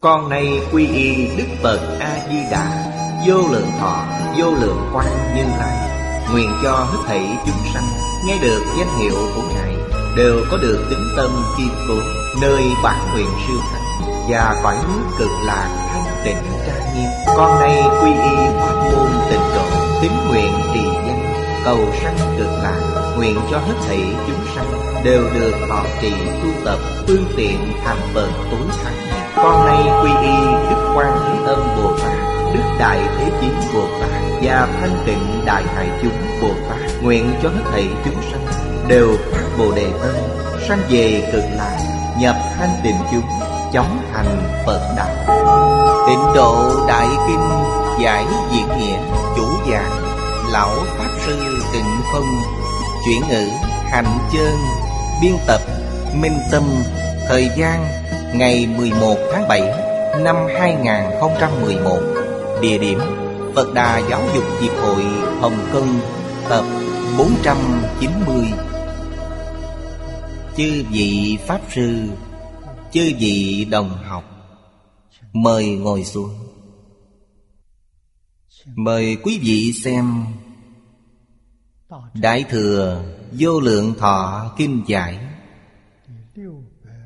Con nay quy y Đức Phật A-di-đà Vô lượng thọ, vô lượng quan như lai. Nguyện cho hết thảy chúng sanh Nghe được danh hiệu của Ngài Đều có được tính tâm kiên cố Nơi bản nguyện siêu thắng Và cõi nước cực lạc thanh tịnh trang nghiêm. Con nay quy y pháp môn tịnh độ Tín nguyện trì danh Cầu sanh cực lạc. Nguyện cho hết thảy chúng sanh Đều được họ trì tu tập Phương tiện thành phần tối thắng Con nay quy y Đức Quan Thế Âm Bồ Tát, Đức Đại Thế chín Bồ Tát Và Thanh Tịnh Đại Hải Chúng Bồ Tát, Nguyện cho hết thảy chúng sanh Đều phát Bồ Đề Tâm, Sanh về cực lạc, Nhập thanh tịnh chúng, chóng thành Phật Đạo. Tịnh độ Đại Kinh Giải Diễn Nghĩa, Chủ giảng Lão Pháp Sư Tịnh Phong Chuyển ngữ, Hành Chơn Biên tập Minh Tâm, Thời gian Ngày 11 tháng 7 Năm 2011 Địa điểm, Phật Đà Giáo dục Hiệp hội Hồng Kông, Tập 490 Chư vị Pháp Sư, Chư vị đồng học, Mời ngồi xuống. Mời quý vị xem Đại Thừa Vô Lượng Thọ kim Giải,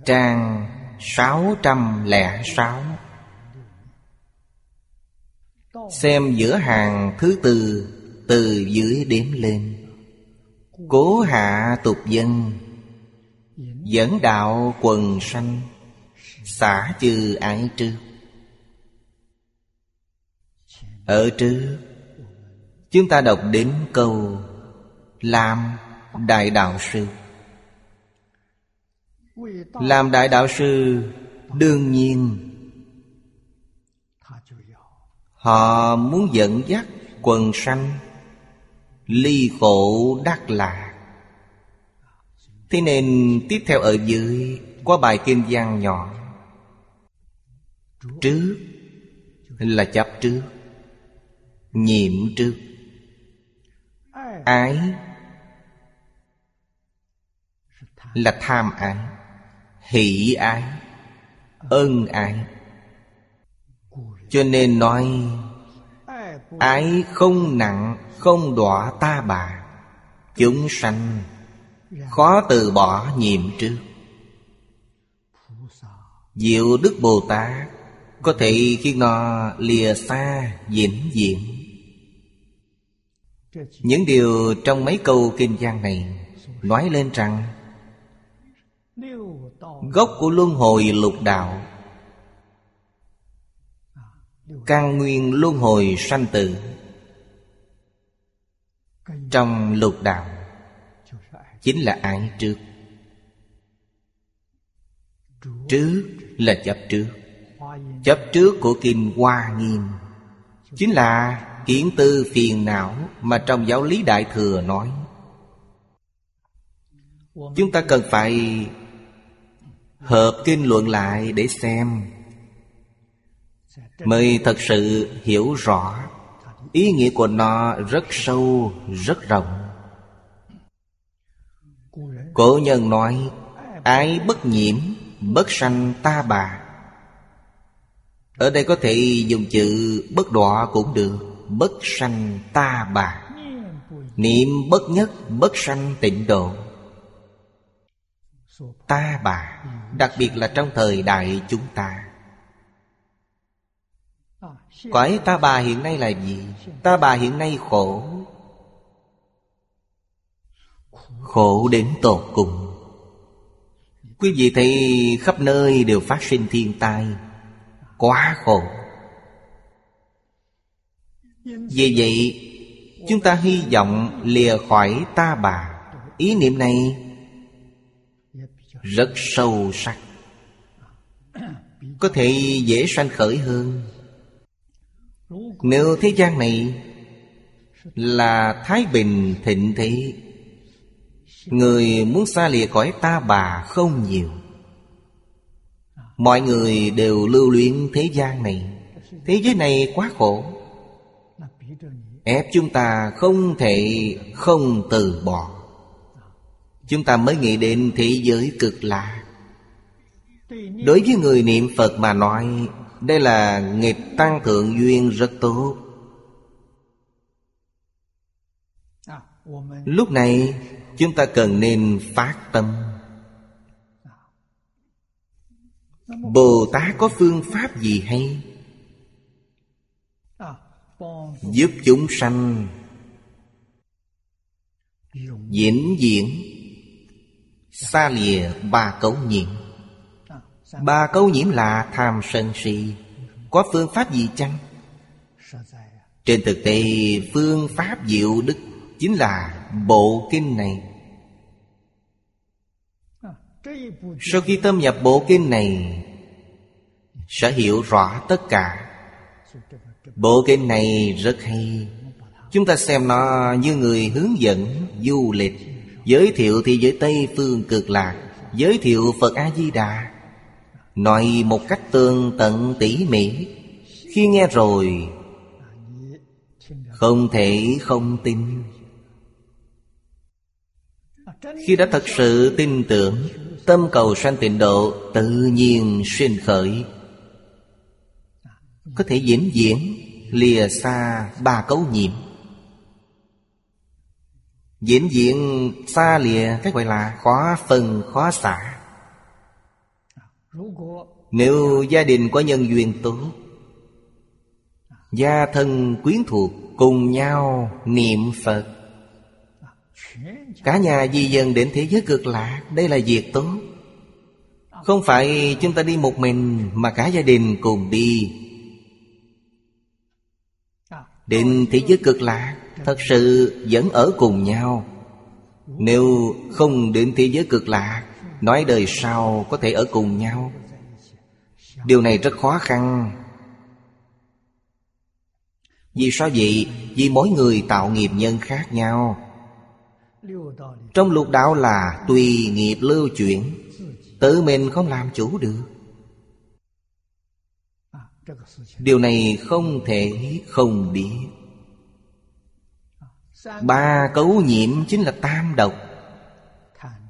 Trang 606 Xem giữa hàng thứ tư, Từ dưới đếm lên. Cố hạ tục dân, Dẫn đạo quần sanh, Xả chư ái trước Ở trước, Chúng ta đọc đến câu làm Đại Đạo Sư. Làm Đại Đạo Sư Đương nhiên, Họ muốn dẫn dắt quần sanh Ly khổ đắc lạc. Thế nên tiếp theo ở dưới Có bài kinh văn nhỏ, Trước là chấp trước, Nhiệm trước. Ái là tham ái, Hỷ ái, Ân ái. Cho nên nói, Ái không nặng, Không đọa ta bà. Chúng sanh Khó từ bỏ nhiệm trước. Diệu Đức Bồ Tát Có thể khiến nó lìa xa vĩnh viễn. Những điều trong mấy câu kinh văn này Nói lên rằng Gốc của luân hồi lục đạo. Căn nguyên luân hồi sanh tử Trong lục đạo Chính là ái trước. Trước là chấp trước. Chấp trước của Kim Hoa Nghiêm Chính là kiến tư phiền não Mà trong giáo lý Đại Thừa nói. Chúng ta cần phải Hợp kinh luận lại để xem. Mới thật sự hiểu rõ. Ý nghĩa của nó rất sâu, rất rộng. Cổ nhân nói Ái bất nhiễm Bất sanh ta bà. Ở đây có thể dùng chữ bất đọa cũng được Bất sanh ta bà. Niệm bất nhất Bất sanh tịnh độ. Ta bà. Đặc biệt là trong thời đại chúng ta. Cõi ta bà hiện nay là gì? Ta bà hiện nay khổ. Khổ đến tột cùng. Quý vị thấy khắp nơi đều phát sinh thiên tai. Quá khổ. Vì vậy, Chúng ta hy vọng lìa khỏi ta bà. Ý niệm này rất sâu sắc. Có thể dễ sanh khởi hơn. Nếu thế gian này Là Thái Bình thịnh thế, Người muốn xa lìa khỏi ta bà không nhiều. Mọi người đều lưu luyện thế gian này. Thế giới này quá khổ. Ép chúng ta không thể không từ bỏ. Chúng ta mới nghĩ đến thế giới cực lạ. Đối với người niệm Phật mà nói, Đây là nghiệp tăng thượng duyên rất tốt. Lúc này, chúng ta cần nên phát tâm. Bồ Tát có phương pháp gì hay? Giúp chúng sanh Diễn diễn Xa lìa ba cấu nhiễm. Ba cấu nhiễm là tham sân si. Có phương pháp gì chăng? Trên thực tế, phương pháp diệu đức Chính là bộ kinh này. Sau khi tâm nhập bộ kinh này, Sẽ hiểu rõ tất cả. Bộ kinh này rất hay. Chúng ta xem nó như người hướng dẫn du lịch. Giới thiệu thì giới Tây Phương cực lạc, Giới thiệu Phật A-di-đà. Nói một cách tương tận tỉ mỉ, Khi nghe rồi, Không thể không tin. Khi đã thật sự tin tưởng, Tâm cầu sanh tịnh độ Tự nhiên sinh khởi. Có thể diễn diễn Lìa xa ba cấu nhiệm Diễn diện xa lìa cái gọi là khó phân, khó xả. Nếu gia đình có nhân duyên tốt, Gia thân quyến thuộc cùng nhau niệm Phật, Cả nhà di dân đến thế giới cực lạc Đây là việc tốt. Không phải chúng ta đi một mình Mà cả gia đình cùng đi. Đến thế giới cực lạc Thật sự vẫn ở cùng nhau. Nếu không đến thế giới cực lạc Nói đời sau có thể ở cùng nhau. Điều này rất khó khăn. Vì sao vậy? Vì mỗi người tạo nghiệp nhân khác nhau. Trong lục đạo là tùy nghiệp lưu chuyển, Tự mình không làm chủ được. Điều này không thể không biết. Ba cấu nhiễm chính là tam độc.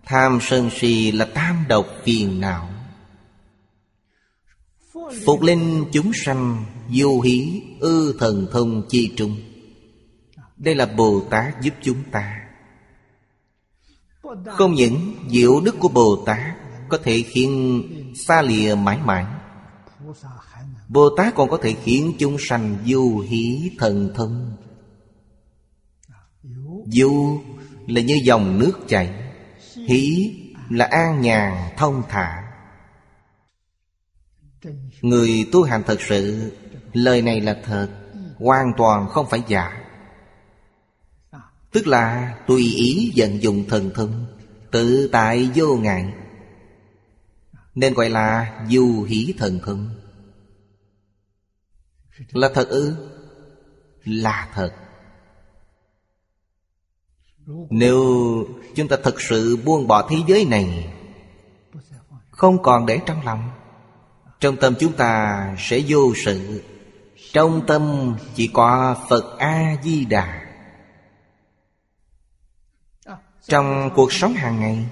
Tham sân si là tam độc phiền não. Phục linh chúng sanh Vô hí ư thần thông chi trung. Đây là Bồ Tát giúp chúng ta. Không những diệu đức của Bồ Tát Có thể khiến xa lìa mãi mãi, Bồ Tát còn có thể khiến chúng sanh vô hí thần thông. Du là như dòng nước chảy, hỷ là an nhàn thông thả. Người tu hành thật sự, Lời này là thật, Hoàn toàn không phải giả. Tức là tùy ý vận dụng thần thông, Tự tại vô ngại. Nên gọi là du hỷ thần thông. Là thật ư? Là thật nếu chúng ta thực sự buông bỏ thế giới này, Không còn để trong lòng, Trong tâm chúng ta sẽ vô sự. Trong tâm chỉ có Phật A-di-đà. Trong cuộc sống hàng ngày,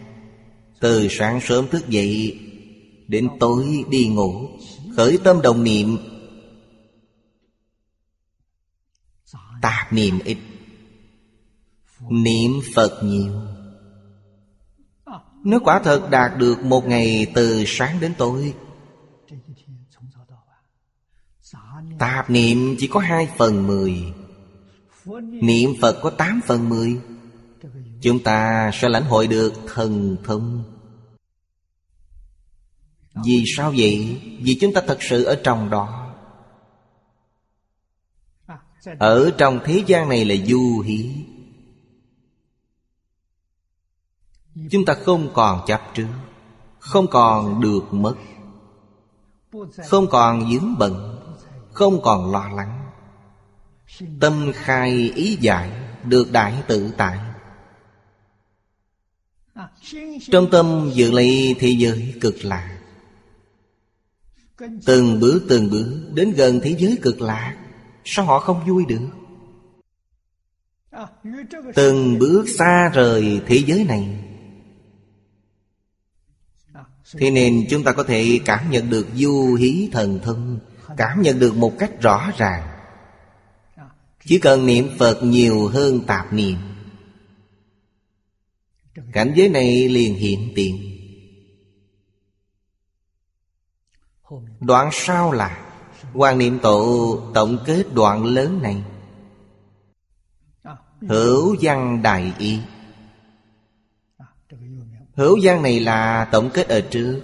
Từ sáng sớm thức dậy, Đến tối đi ngủ, Khởi tâm đồng niệm, Tạp niệm ít. Niệm Phật nhiều. Nếu quả thật đạt được một ngày từ sáng đến tối, Tạp niệm chỉ có hai phần mười, Niệm Phật có tám phần mười, Chúng ta sẽ lãnh hội được thần thông. Vì sao vậy? Vì chúng ta thật sự ở trong đó. Ở trong thế gian này là du hí. Chúng ta không còn chấp trước Không còn được mất, Không còn dướng bận, Không còn lo lắng. Tâm khai ý giải Được đại tự tại. Trong tâm dự lấy thế giới cực lạc. Từng bước từng bước Đến gần thế giới cực lạc, Sao họ không vui được? Từng bước xa rời thế giới này Thế nên chúng ta có thể cảm nhận được du hí thần thân, Cảm nhận được một cách rõ ràng. Chỉ cần niệm Phật nhiều hơn tạp niệm, Cảnh giới này liền hiện tiền. Đoạn sau là, Quan niệm tổ tổng kết đoạn lớn này. Hữu văn đại y Hữu gian này là tổng kết ở trước.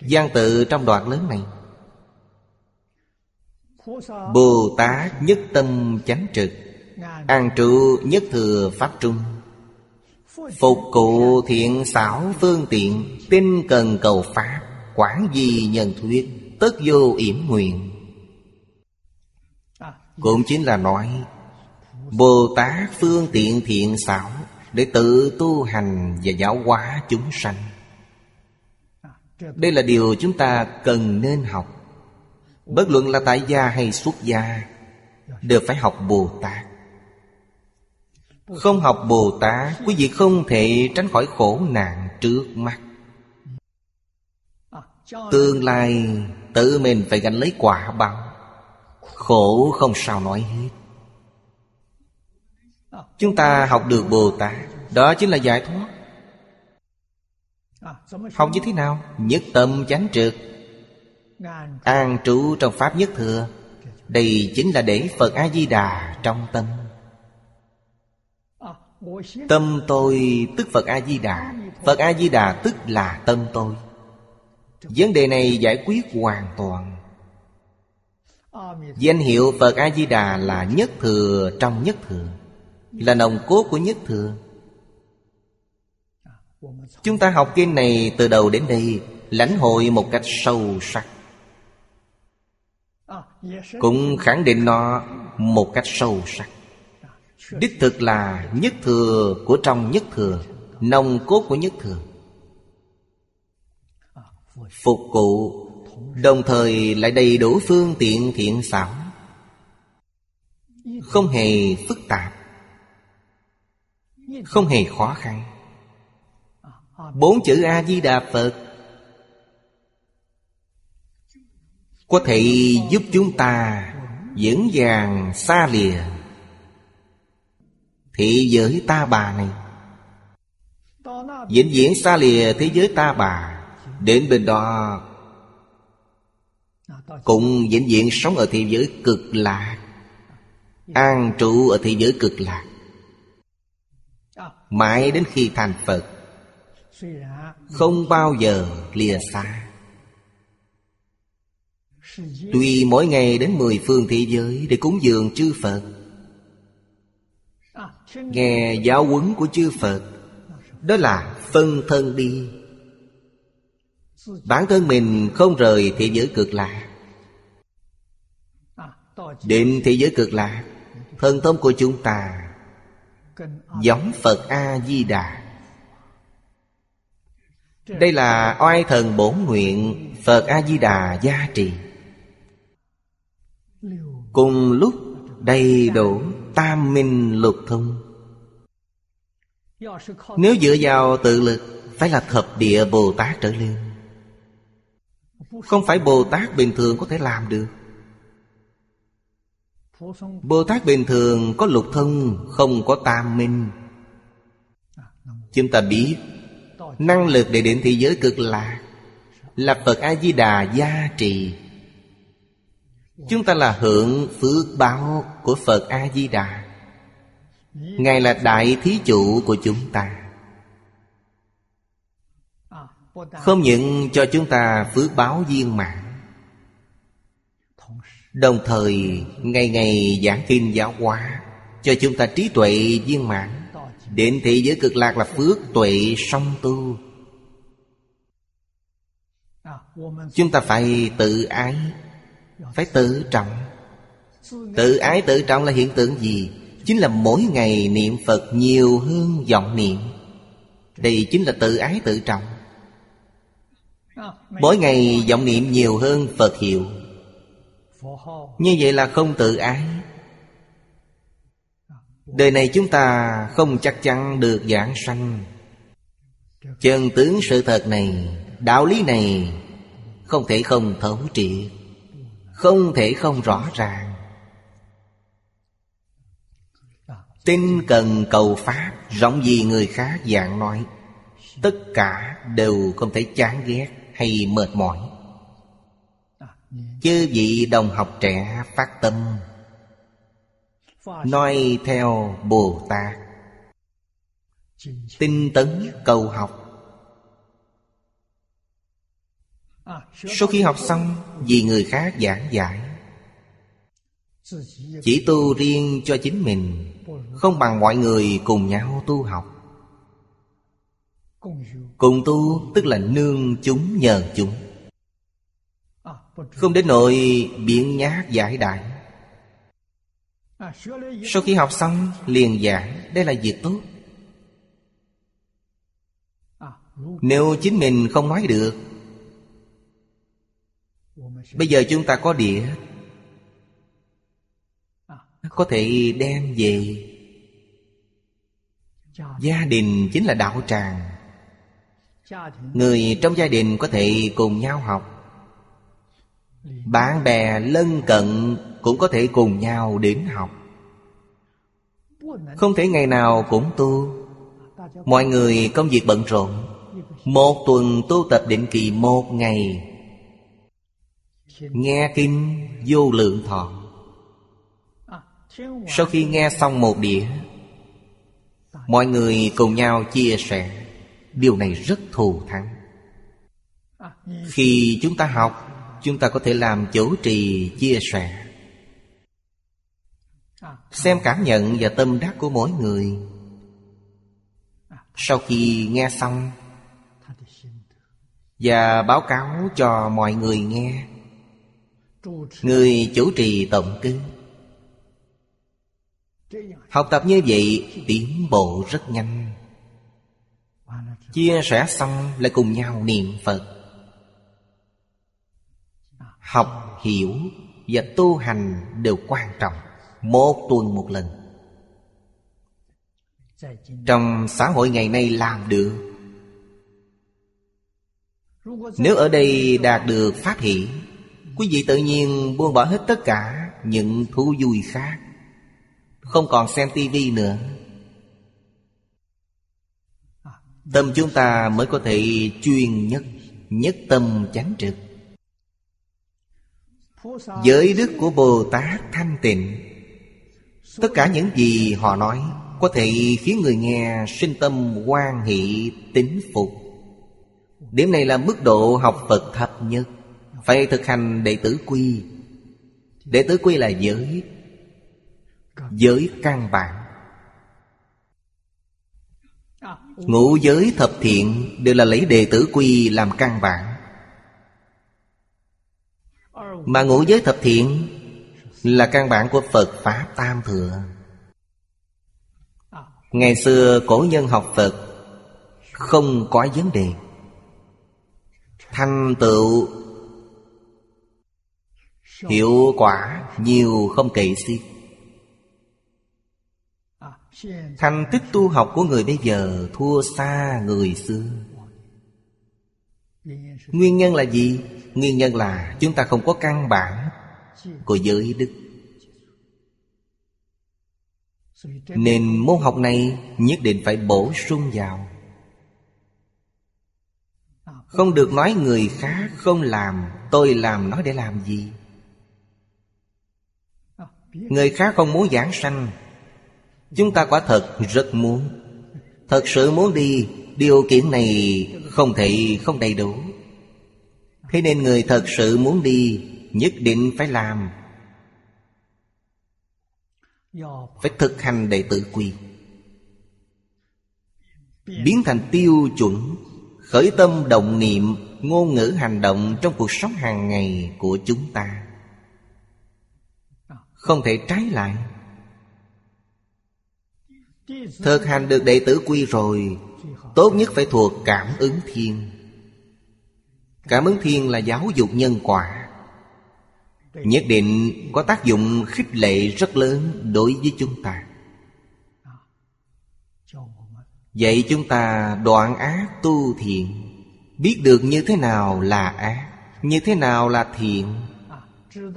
Gian tự trong đoạn lớn này. Bồ Tát nhất tâm chánh trực, An trụ nhất thừa pháp trung. Phục cụ thiện xảo phương tiện, Tinh cần cầu pháp Quảng di nhân thuyết, Tất vô yểm nguyện. Cũng chính là nói Bồ Tát phương tiện thiện xảo để tự tu hành và giáo hóa chúng sanh. Đây là điều chúng ta cần nên học. Bất luận là tại gia hay xuất gia, Đều phải học Bồ Tát. Không học Bồ Tát, Quý vị không thể tránh khỏi khổ nạn trước mắt. Tương lai tự mình phải gánh lấy quả báo. Khổ không sao nói hết. Chúng ta học được Bồ Tát. Đó chính là giải thoát. Học như thế nào? Nhất tâm chánh trực. An trú trong Pháp Nhất Thừa. Đây chính là để Phật A-di-đà trong tâm. Tâm tôi tức Phật A-di-đà. Phật A-di-đà tức là tâm tôi. Vấn đề này giải quyết hoàn toàn. Danh hiệu Phật A-di-đà là nhất thừa trong nhất thừa. Là nồng cốt của nhất thừa. Chúng ta học kinh này từ đầu đến đây, Lãnh hội một cách sâu sắc. Cũng khẳng định nó một cách sâu sắc. Đích thực là nhất thừa của trong nhất thừa, Nồng cốt của nhất thừa. Phục cụ, Đồng thời lại đầy đủ phương tiện thiện xảo. Không hề phức tạp. Không hề khó khăn. Bốn chữ A-di-đà Phật Có thể giúp chúng ta vững vàng, xa lìa Thị giới ta bà này. Vĩnh viễn xa lìa thế giới ta bà, Đến bên đó Cũng vĩnh viễn sống ở thế giới cực lạc, An trụ ở thế giới cực lạc. Mãi đến khi thành Phật, Không bao giờ lìa xa. Tuy mỗi ngày đến mười phương thế giới Để cúng dường chư Phật, Nghe giáo huấn của chư Phật, Đó là phân thân đi. Bản thân mình không rời thế giới cực lạc. Đến thế giới cực lạc, Thân tâm của chúng ta Giống Phật A-di-đà. Đây là oai thần bổn nguyện Phật A-di-đà gia trì. Cùng lúc đầy đủ tam minh lục thông. Nếu dựa vào tự lực, Phải là thập địa Bồ Tát trở lên. Không phải Bồ Tát bình thường có thể làm được. Bồ Tát bình thường có lục thân, Không có tam minh. Chúng ta biết, Năng lực để đến thế giới cực lạc Là Phật A-di-đà gia trì. Chúng ta là hưởng phước báo của Phật A-di-đà. Ngài là đại thí chủ của chúng ta. Không những cho chúng ta phước báo viên mãn Đồng thời, ngày ngày giảng kinh giáo hóa Cho chúng ta trí tuệ viên mãn, Đến thế giới cực lạc là phước tuệ song tu. Chúng ta phải tự ái, Phải tự trọng. Tự ái tự trọng là hiện tượng gì? Chính là mỗi ngày niệm Phật nhiều hơn vọng niệm. Đây chính là tự ái tự trọng. Mỗi ngày vọng niệm nhiều hơn Phật hiệu. Như vậy là không tự ái. Đời này chúng ta không chắc chắn được giảng sanh. Chân tướng sự thật này, Đạo lý này Không thể không thấu triệt, Không thể không rõ ràng. Tin cần cầu Pháp, Rộng gì người khác dạng nói, Tất cả đều không thể chán ghét hay mệt mỏi. Chư vị đồng học trẻ phát tâm Nói theo Bồ Tát Tinh tấn cầu học. Sau khi học xong, Vì người khác giảng giải, Chỉ tu riêng cho chính mình, Không bằng mọi người cùng nhau tu học. Cùng tu tức là nương chúng nhờ chúng. Không đến nỗi biện nhát giải đại. Sau khi học xong, liền giảng Đây là việc tốt. Nếu chính mình không nói được, Bây giờ chúng ta có địa Có thể đem về. Gia đình chính là đạo tràng. Người trong gia đình có thể cùng nhau học. Bạn bè lân cận cũng có thể cùng nhau đến học. Không thể ngày nào cũng tu. Mọi người công việc bận rộn. Một tuần tu tập định kỳ một ngày. Nghe kinh vô lượng thọ. Sau khi nghe xong một đĩa, Mọi người cùng nhau chia sẻ. Điều này rất thù thắng. Khi chúng ta học Chúng ta có thể làm chủ trì chia sẻ. Xem cảm nhận và tâm đắc của mỗi người. Sau khi nghe xong Và báo cáo cho mọi người nghe, Người chủ trì tổng kinh, Học tập như vậy tiến bộ rất nhanh. Chia sẻ xong lại cùng nhau niệm Phật. Học, hiểu và tu hành đều quan trọng. Một tuần một lần. Trong xã hội ngày nay làm được. Nếu ở đây đạt được Pháp hỷ Quý vị tự nhiên buông bỏ hết tất cả những thú vui khác. Không còn xem tivi nữa. Tâm chúng ta mới có thể chuyên nhất Nhất tâm chánh trực. Giới đức của Bồ Tát thanh tịnh, Tất cả những gì họ nói Có thể khiến người nghe sinh tâm quan hỷ, tín phục. Điểm này là mức độ học Phật thấp nhất, Phải thực hành đệ tử quy. Đệ tử quy là giới Giới căn bản. Ngũ giới thập thiện Đều là lấy đệ tử quy làm căn bản. Mà ngũ giới thập thiện Là căn bản của Phật Pháp Tam Thừa. Ngày xưa cổ nhân học Phật Không có vấn đề. Thành tựu Hiệu quả nhiều không kể xiết. Thành tích tu học của người bây giờ thua xa người xưa. Nguyên nhân là gì? Nguyên nhân là chúng ta không có căn bản của giới đức. Nên môn học này nhất định phải bổ sung vào. Không được nói người khác không làm, Tôi làm nói để làm gì? Người khác không muốn giảng sanh. Chúng ta quả thật rất muốn. Thật sự muốn đi, Điều kiện này không thể, không đầy đủ. Thế nên người thật sự muốn đi, Nhất định phải làm. Phải thực hành đệ tử quy. Biến thành tiêu chuẩn, Khởi tâm động niệm, Ngôn ngữ hành động Trong cuộc sống hàng ngày của chúng ta. Không thể trái lại. Thực hành được đệ tử quy rồi, Tốt nhất phải thuộc cảm ứng thiên. Cảm ứng thiên là giáo dục nhân quả. Nhất định có tác dụng khích lệ rất lớn đối với chúng ta. Vậy chúng ta đoạn ác tu thiện. Biết được như thế nào là ác Như thế nào là thiện?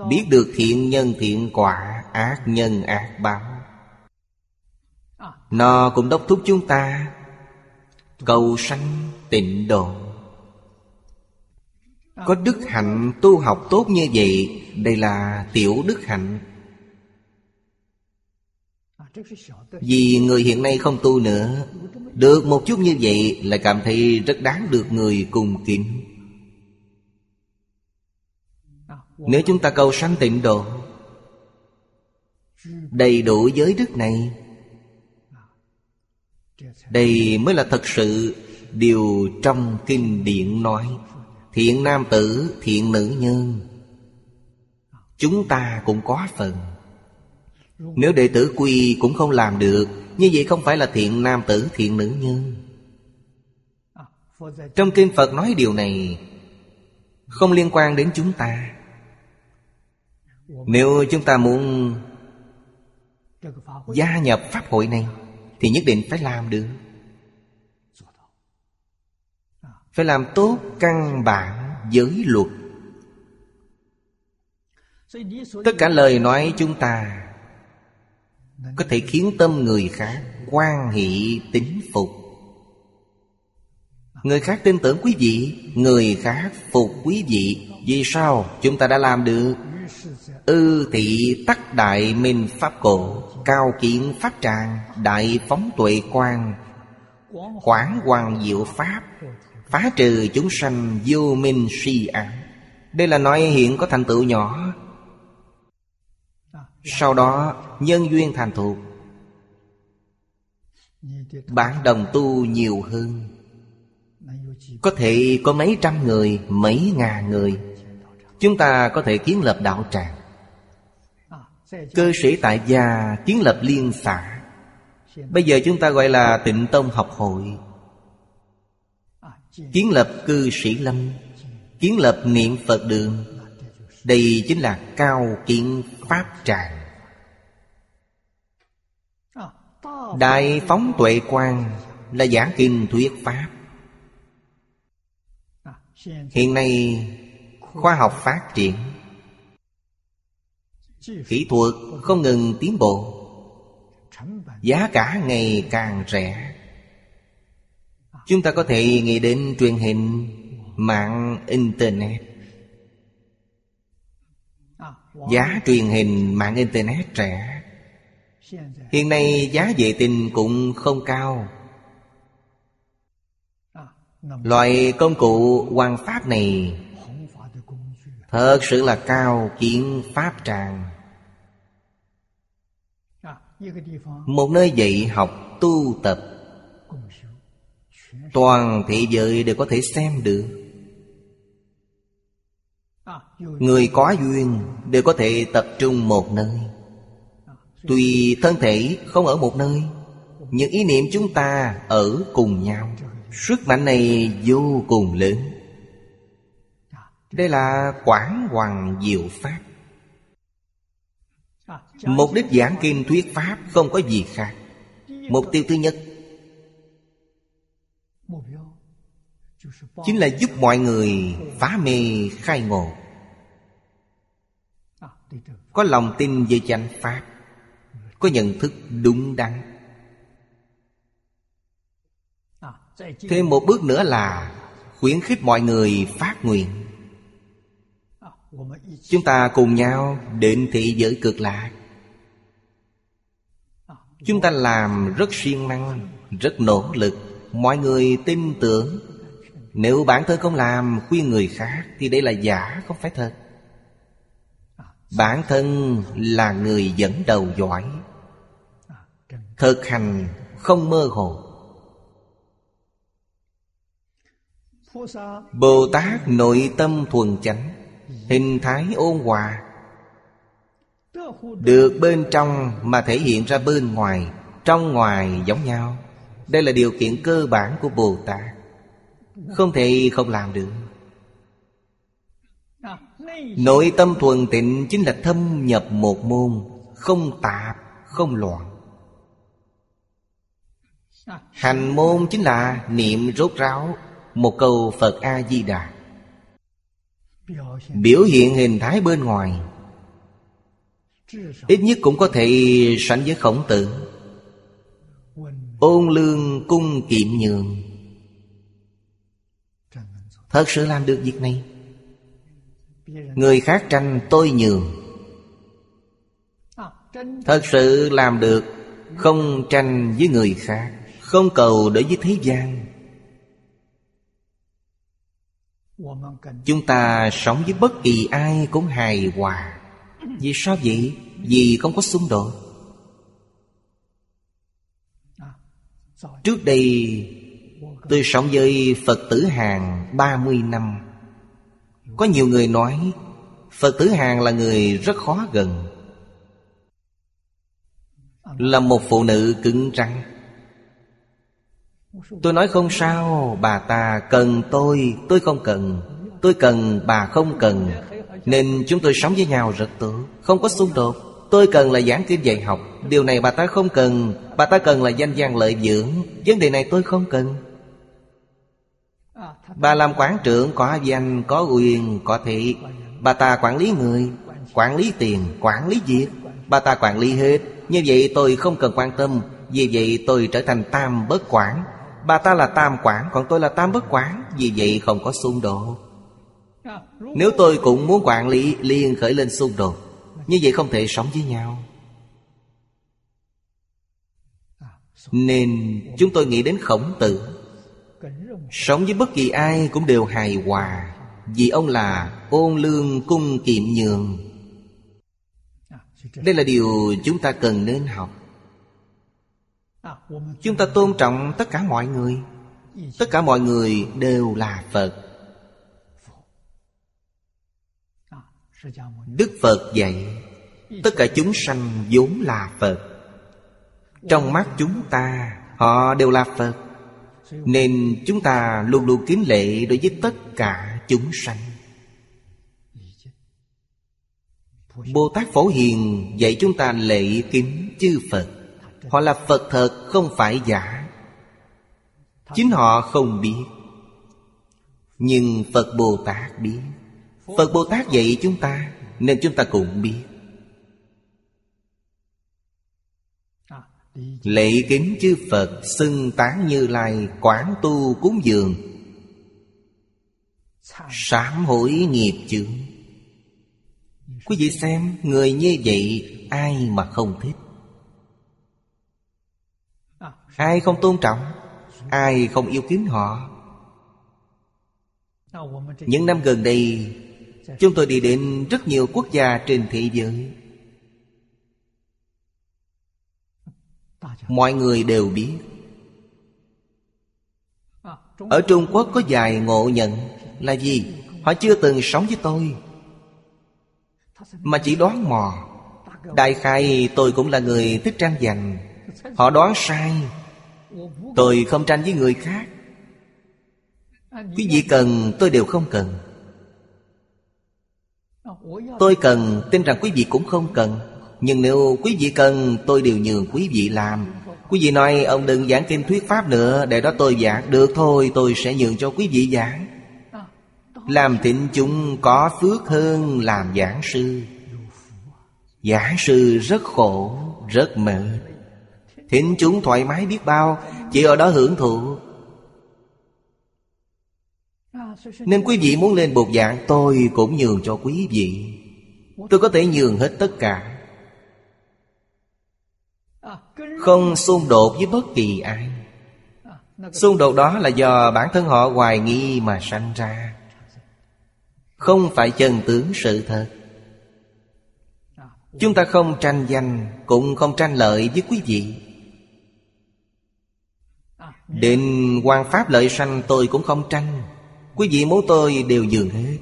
Biết được thiện nhân thiện quả, Ác nhân ác báo. Nó cũng đốc thúc chúng ta Cầu sanh tịnh độ. Có đức hạnh tu học tốt như vậy Đây là tiểu đức hạnh. Vì người hiện nay không tu nữa Được một chút như vậy Lại cảm thấy rất đáng được người cùng kính. Nếu chúng ta cầu sanh tịnh độ Đầy đủ giới đức này Đây mới là thật sự Điều trong kinh điển nói Thiện nam tử, thiện nữ nhân. Chúng ta cũng có phần. Nếu đệ tử quy cũng không làm được Như vậy không phải là thiện nam tử, thiện nữ nhân. Trong kinh Phật nói điều này Không liên quan đến chúng ta. Nếu chúng ta muốn Gia nhập Pháp hội này Thì nhất định phải làm được. Phải làm tốt căn bản giới luật. Tất cả lời nói chúng ta Có thể khiến tâm người khác quan hệ tính phục. Người khác tin tưởng quý vị, Người khác phục quý vị. Vì sao? Chúng ta đã làm được Ư thị tắc đại minh pháp cổ, Cao kiện pháp tràng, Đại phóng tuệ quan Quảng hoàng diệu pháp Phá trừ chúng sanh vô minh si ảo Đây là nói hiện có thành tựu nhỏ. Sau đó nhân duyên thành thuộc, Bạn đồng tu nhiều hơn. Có thể có mấy trăm người, mấy ngàn người. Chúng ta có thể kiến lập đạo tràng. Cơ sĩ tại gia kiến lập liên xã. Bây giờ chúng ta gọi là tịnh tông học hội. Kiến lập cư sĩ lâm, Kiến lập niệm Phật đường. Đây chính là cao kiến pháp tràng. Đại phóng tuệ quan Là giảng kinh thuyết pháp. Hiện nay, khoa học phát triển. Kỹ thuật không ngừng tiến bộ. Giá cả ngày càng rẻ. Chúng ta có thể nghĩ đến truyền hình Mạng Internet. Giá truyền hình mạng Internet trẻ Hiện nay giá vệ tinh cũng không cao. Loại công cụ quan pháp này Thật sự là cao kiến pháp tràng. Một nơi dạy học tu tập Toàn thế giới đều có thể xem được. Người có duyên đều có thể tập trung một nơi. Tuy thân thể không ở một nơi những ý niệm chúng ta ở cùng nhau. Sức mạnh này vô cùng lớn. Đây là quảng hoàng diệu pháp. Mục đích giảng kinh thuyết pháp không có gì khác. Mục tiêu thứ nhất Chính là giúp mọi người phá mê khai ngộ. Có lòng tin về chánh pháp, Có nhận thức đúng đắn. Thêm một bước nữa là Khuyến khích mọi người phát nguyện. Chúng ta cùng nhau đến thị giới cực lạc Chúng ta làm rất siêng năng, Rất nỗ lực. Mọi người tin tưởng. Nếu bản thân không làm khuyên người khác Thì đây là giả, không phải thật. Bản thân là người dẫn đầu giỏi. Thực hành không mơ hồ. Bồ Tát nội tâm thuần chánh, Hình thái ôn hòa. Được bên trong mà thể hiện ra bên ngoài, Trong ngoài giống nhau. Đây là điều kiện cơ bản của Bồ Tát. Không thể không làm được. Nội tâm thuần tịnh chính là thâm nhập một môn Không tạp, không loạn. Hành môn chính là niệm rốt ráo Một câu Phật A-di-đà. Biểu hiện hình thái bên ngoài Ít nhất cũng có thể sánh với khổng tử. Ôn lương cung kiệm nhường. Thật sự làm được việc này. Người khác tranh tôi nhường. Thật sự làm được, Không tranh với người khác, Không cầu đối với thế gian. Chúng ta sống với bất kỳ ai cũng hài hòa. Vì sao vậy? Vì không có xung đột. Trước đây, Tôi sống với Phật tử Hàng 30 năm. Có nhiều người nói, Phật tử Hàng là người rất khó gần. Là một phụ nữ cứng rắn. Tôi nói không sao, Bà ta cần tôi Tôi không cần. Tôi cần, bà không cần. Nên chúng tôi sống với nhau rất tốt, Không có xung đột. Tôi cần là giảng kinh dạy học. Điều này bà ta không cần. Bà ta cần là danh gian lợi dưỡng. Vấn đề này tôi không cần. Bà làm quản trưởng có danh, có quyền, có thị. Bà ta quản lý người Quản lý tiền, quản lý việc. Bà ta quản lý hết. Như vậy tôi không cần quan tâm. Vì vậy tôi trở thành tam bất quản Bà ta là tam quản Còn tôi là tam bất quản Vì vậy không có xung đột. Nếu tôi cũng muốn quản lý liền khởi lên xung đột. Như vậy không thể sống với nhau. Nên chúng tôi nghĩ đến khổng tử. Sống với bất kỳ ai cũng đều hài hòa, Vì ông là ôn lương cung kiệm nhường. Đây là điều chúng ta cần nên học. Chúng ta tôn trọng tất cả mọi người. Tất cả mọi người đều là Phật. Đức Phật dạy, Tất cả chúng sanh vốn là Phật. Trong mắt chúng ta, Họ đều là Phật. Nên chúng ta luôn luôn kính lệ đối với tất cả chúng sanh. Bồ Tát Phổ Hiền dạy chúng ta lệ kính chư Phật. Họ là Phật thật, không phải giả. Chính họ không biết, Nhưng Phật Bồ Tát biết. Phật Bồ Tát dạy chúng ta, Nên chúng ta cũng biết. Lệ kính chư Phật Xưng tán như lai Quán tu cúng dường. Sám hối nghiệp chướng. Quý vị xem, Người như vậy Ai mà không thích? Ai không tôn trọng? Ai không yêu kính họ? Những năm gần đây Chúng tôi đi đến rất nhiều quốc gia trên thế giới. Mọi người đều biết. Ở Trung Quốc có vài ngộ nhận Là gì? Họ chưa từng sống với tôi. Mà chỉ đoán mò. Đại khai tôi cũng là người thích tranh giành Họ đoán sai. Tôi không tranh với người khác. Quý vị cần tôi đều không cần. Tôi cần tin rằng quý vị cũng không cần. Nhưng nếu quý vị cần, tôi đều nhường quý vị làm. Quý vị nói, ông đừng giảng kinh thuyết pháp nữa, Để đó tôi giảng. Được thôi, tôi sẽ nhường cho quý vị giảng. Làm thịnh chúng có phước hơn làm giảng sư. Giảng sư rất khổ, Rất mệt. Thịnh chúng thoải mái biết bao, Chỉ ở đó hưởng thụ. Nên quý vị muốn lên bột giảng Tôi cũng nhường cho quý vị. Tôi có thể nhường hết tất cả. Không xung đột với bất kỳ ai. Xung đột đó là do bản thân họ hoài nghi mà sanh ra. Không phải chân tướng sự thật. Chúng ta không tranh danh, Cũng không tranh lợi với quý vị. Định quan pháp lợi sanh tôi cũng không tranh. Quý vị muốn tôi đều dường hết.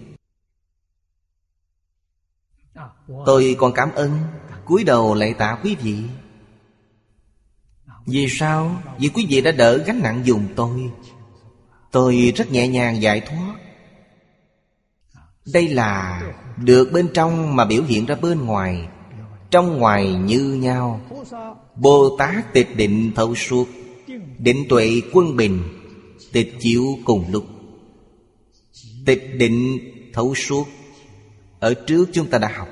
Tôi còn cảm ơn, cúi đầu lạy tạ quý vị. Vì sao? Vì quý vị đã đỡ gánh nặng dùng tôi. Tôi rất nhẹ nhàng giải thoát. Đây là được bên trong mà biểu hiện ra bên ngoài. Trong ngoài như nhau. Bồ Tát tịch định thấu suốt. Định tuệ quân bình. Tịch chiếu cùng lúc. Tịch định thấu suốt. Ở trước chúng ta đã học.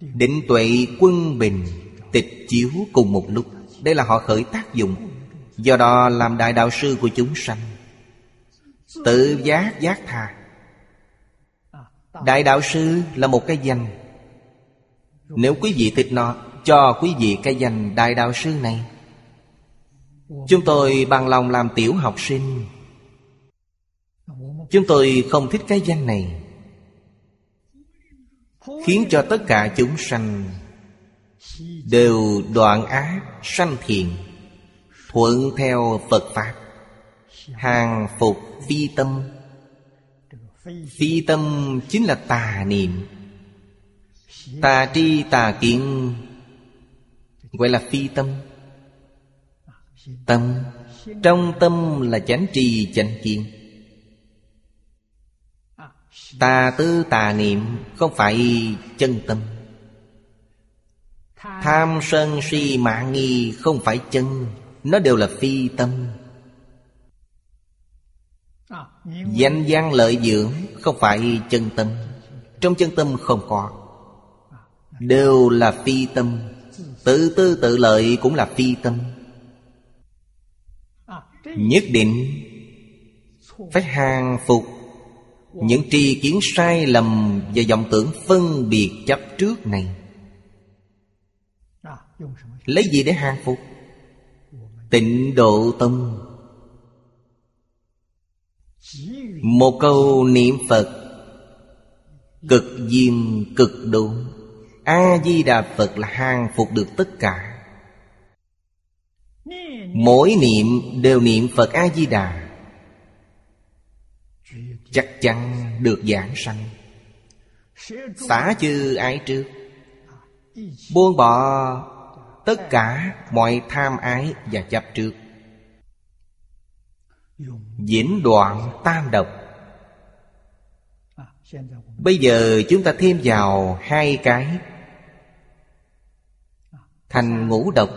Định tuệ quân bình, Tịch chiếu cùng một lúc. Đây là họ khởi tác dụng. Do đó làm đại đạo sư của chúng sanh. Tự giác giác tha. Đại đạo sư là một cái danh. Nếu quý vị thích nó, Cho quý vị cái danh đại đạo sư này. Chúng tôi bằng lòng làm tiểu học sinh Chúng tôi không thích cái danh này. Khiến cho tất cả chúng sanh Đều đoạn ác, sanh thiện, Thuận theo Phật Pháp, Hàng phục phi tâm. Phi tâm chính là tà niệm. Tà tri, tà kiến, Gọi là phi tâm. Tâm, Trong tâm là chánh trì chánh kiến. Tà tư tà niệm, Không phải chân tâm. Tham sân si mạng nghi, Không phải chân, Nó đều là phi tâm. Danh văn lợi dưỡng, Không phải chân tâm. Trong chân tâm không có. Đều là phi tâm. Tự tư tự lợi cũng là phi tâm. Nhất định, Phải hàng phục những tri kiến sai lầm Và vọng tưởng phân biệt chấp trước này. Lấy gì để hàng phục? Tịnh độ tâm Một câu niệm Phật, Cực diêm cực độ. A-di-đà Phật là hàng phục được tất cả. Mỗi niệm đều niệm Phật A-di-đà. Chắc chắn được giảng sanh. Xả chư ái trước. Buông bỏ tất cả mọi tham ái và chấp trước. Diễn đoạn tam độc. Bây giờ chúng ta thêm vào hai cái. Thành ngũ độc.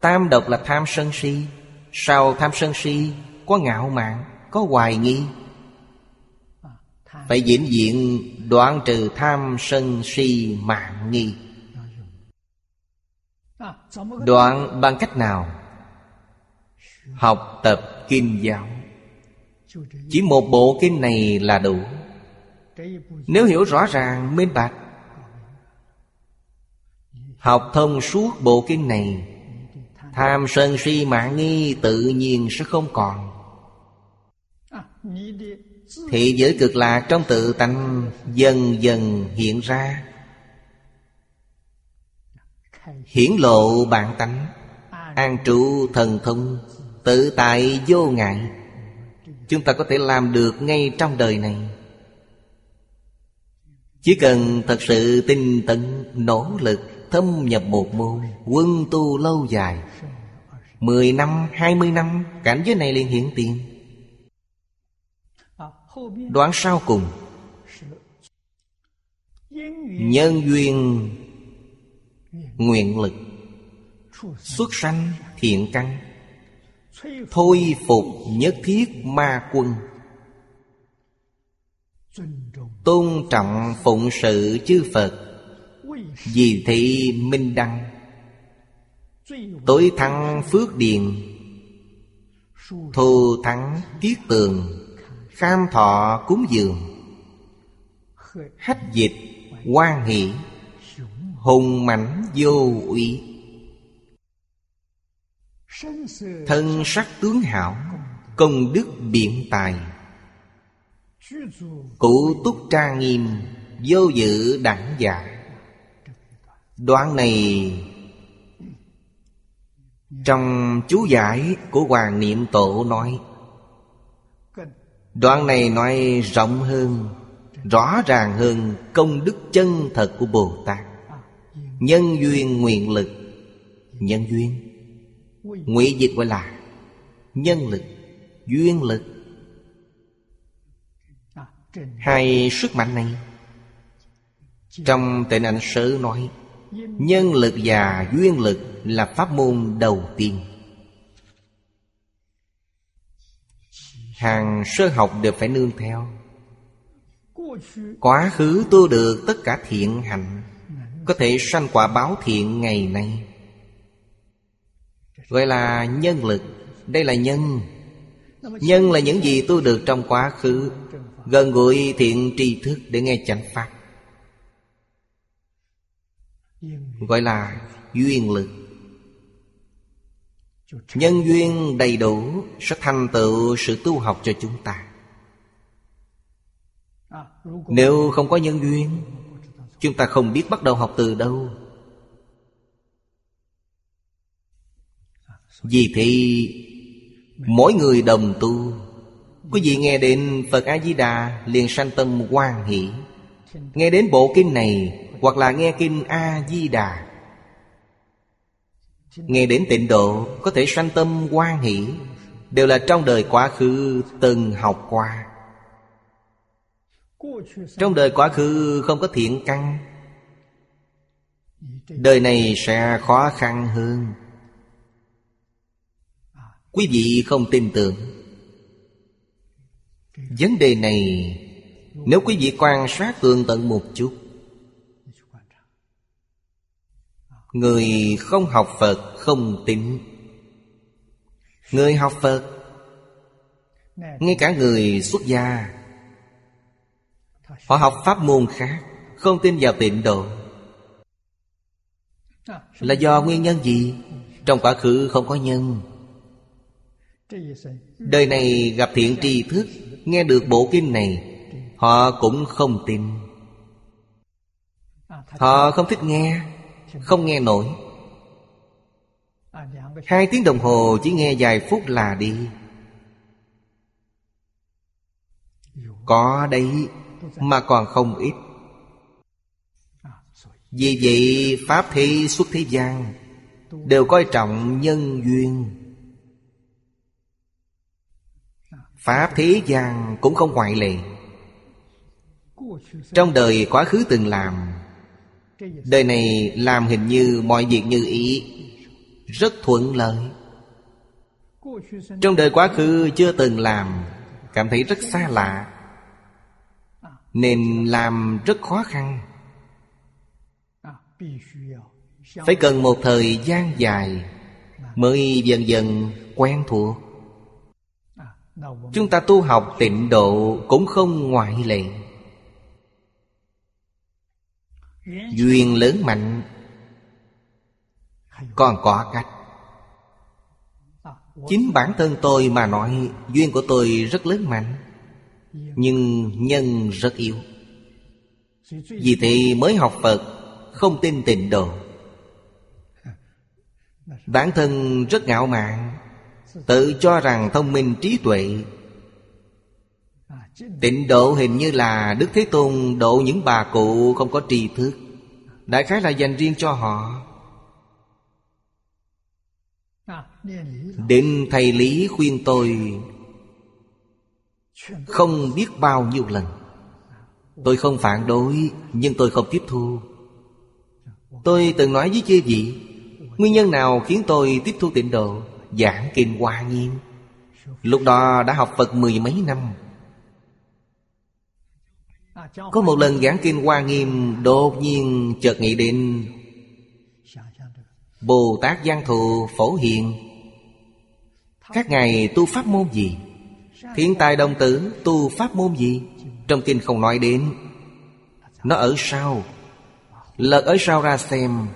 Tam độc là tham sân si. Sau tham sân si, Có ngạo mạn, Có hoài nghi. Phải diễn diện đoạn trừ tham sân si mạng nghi. Đoạn bằng cách nào? Học tập kinh giáo. Chỉ một bộ kinh này là đủ. Nếu hiểu rõ ràng, minh bạch. Học thông suốt bộ kinh này, Tham sân si mạng nghi tự nhiên sẽ không còn. Thị giới cực lạc trong tự tánh Dần dần hiện ra. Hiển lộ bản tánh An trụ thần thông Tự tại vô ngại. Chúng ta có thể làm được ngay trong đời này. Chỉ cần thật sự tinh tấn Nỗ lực thâm nhập một môn Quân tu lâu dài Mười năm, hai mươi năm Cảnh giới này liền hiện tiền. Đoạn sau cùng? Nhân duyên, Nguyện lực. Xuất sanh, thiện căn. Thôi phục nhất thiết ma quân. Tôn trọng phụng sự chư Phật. Vì thị minh đăng. Tối thắng phước điền. Thù thắng tiết tường. Kham thọ cúng dường. Hách dịch quan hỷ. Hùng mảnh vô uy. Thân sắc tướng hảo, Công đức biện tài. Cụ túc trang nghiêm, Vô dự đẳng giả. Đoạn này, Trong chú giải của Hoàng Niệm Tổ nói Đoạn này nói rộng hơn, Rõ ràng hơn công đức chân thật của Bồ Tát. Nhân duyên nguyện lực, Nhân duyên. Ngụy dịch gọi là Nhân lực, Duyên lực. Hai sức mạnh này, Trong tịnh ảnh sớ nói, Nhân lực và duyên lực Là pháp môn đầu tiên. Hàng sơ học đều phải nương theo. Quá khứ tu được tất cả thiện hạnh Có thể sanh quả báo thiện ngày nay. Gọi là nhân lực Đây là nhân. Nhân là những gì tu được trong quá khứ Gần gũi thiện tri thức để nghe chánh pháp. Gọi là duyên lực Nhân duyên đầy đủ Sẽ thành tựu sự tu học cho chúng ta. Nếu không có nhân duyên, Chúng ta không biết bắt đầu học từ đâu. Vì thì Mỗi người đồng tu. Quý vị nghe đến Phật A-di-đà liền sanh tâm quan hỷ. Nghe đến bộ kinh này Hoặc là nghe kinh A-di-đà Nghe đến tịnh độ, Có thể sanh tâm quan hỷ, Đều là trong đời quá khứ từng học qua. Trong đời quá khứ không có thiện căn, Đời này sẽ khó khăn hơn. Quý vị không tin tưởng. Vấn đề này, Nếu quý vị quan sát tường tận một chút Người không học Phật không tin Người học Phật, Ngay cả người xuất gia, Họ học pháp môn khác, Không tin vào tịnh độ. Là do nguyên nhân gì? Trong quá khứ không có nhân. Đời này gặp thiện tri thức, Nghe được bộ kinh này, Họ cũng không tin. Họ không thích nghe. Không nghe nổi. Hai tiếng đồng hồ chỉ nghe vài phút là đi. Có đấy, Mà còn không ít. Vì vậy, Pháp thi xuất thế gian Đều coi trọng nhân duyên. Pháp thế gian cũng không ngoại lệ. Trong đời quá khứ từng làm Đời này làm hình như mọi việc như ý, Rất thuận lợi. Trong đời quá khứ chưa từng làm, Cảm thấy rất xa lạ. Nên làm rất khó khăn. Phải cần một thời gian dài Mới dần dần quen thuộc. Chúng ta tu học tịnh độ cũng không ngoại lệ. Duyên lớn mạnh. Còn có cách. Chính bản thân tôi mà nói, Duyên của tôi rất lớn mạnh, Nhưng nhân rất yếu. Vì thế mới học Phật, Không tin tịnh độ. Bản thân rất ngạo mạn, Tự cho rằng thông minh trí tuệ Tịnh độ hình như là Đức Thế Tôn độ những bà cụ không có tri thức. Đại khái là dành riêng cho họ. Đến thầy Lý khuyên tôi Không biết bao nhiêu lần. Tôi không phản đối, Nhưng tôi không tiếp thu. Tôi từng nói với chư vị, Nguyên nhân nào khiến tôi tiếp thu tịnh độ? Giảng Kinh Hoa Nghiêm. Lúc đó đã học Phật mười mấy năm. Có một lần giảng Kinh Hoa Nghiêm, Đột nhiên chợt nghĩ đến Bồ Tát Giang Thù Phổ Hiền. Các ngài tu pháp môn gì? Thiên tài đồng tử tu pháp môn gì? Trong kinh không nói đến. Nó ở sau. Lật ở sau ra xem.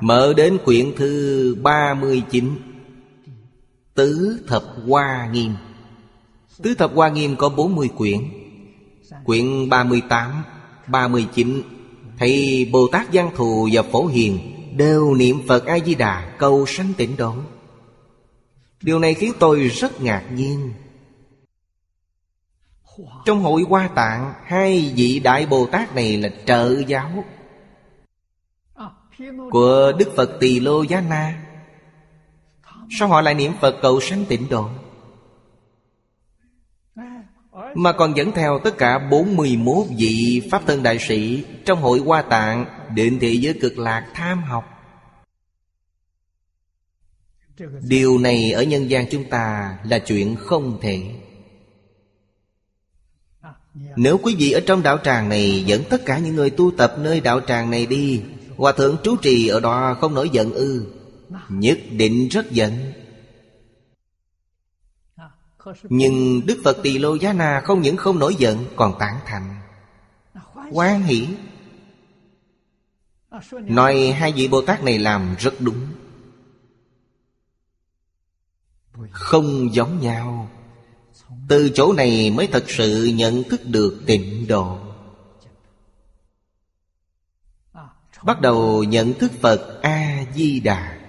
Mở đến quyển thứ 39 Tứ Thập Hoa Nghiêm. Tứ Thập Hoa Nghiêm có 40 quyển. Quyển 38, 39 Thầy Bồ Tát Giang Thù và Phổ Hiền Đều niệm Phật A-di-đà cầu sanh tịnh độ. Điều này khiến tôi rất ngạc nhiên. Trong hội Hoa Tạng Hai vị Đại Bồ Tát này là trợ giáo của Đức Phật Tỳ Lô Giá Na. Sao họ lại niệm Phật cầu sanh tịnh độ? Mà còn dẫn theo tất cả 41 vị Pháp thân đại sĩ Trong hội Hoa Tạng Định thị giới cực lạc tham học. Điều này ở nhân gian chúng ta là chuyện không thể. Nếu quý vị ở trong đạo tràng này Dẫn tất cả những người tu tập nơi đạo tràng này đi, Hòa thượng trú trì ở đó không nổi giận ư, Nhất định rất giận. Nhưng Đức Phật Tỳ Lô Giá Na không những không nổi giận, Còn tán thành. Hoan hỷ. Nói hai vị Bồ Tát này làm rất đúng. Không giống nhau. Từ chỗ này mới thật sự nhận thức được tịnh độ. Bắt đầu nhận thức Phật A-di-đà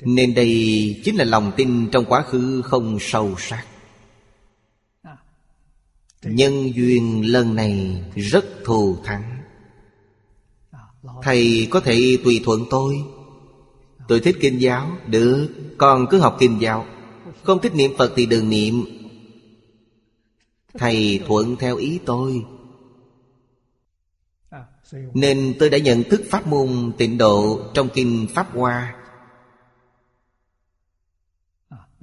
nên đây chính là lòng tin trong quá khứ không sâu sắc. Nhân duyên lần này rất thù thắng. Thầy có thể tùy thuận tôi. Tôi thích kinh giáo. Được, Con cứ học kinh giáo. Không thích niệm Phật thì đừng niệm. Thầy thuận theo ý tôi. Nên tôi đã nhận thức pháp môn tịnh độ Trong kinh Pháp Hoa.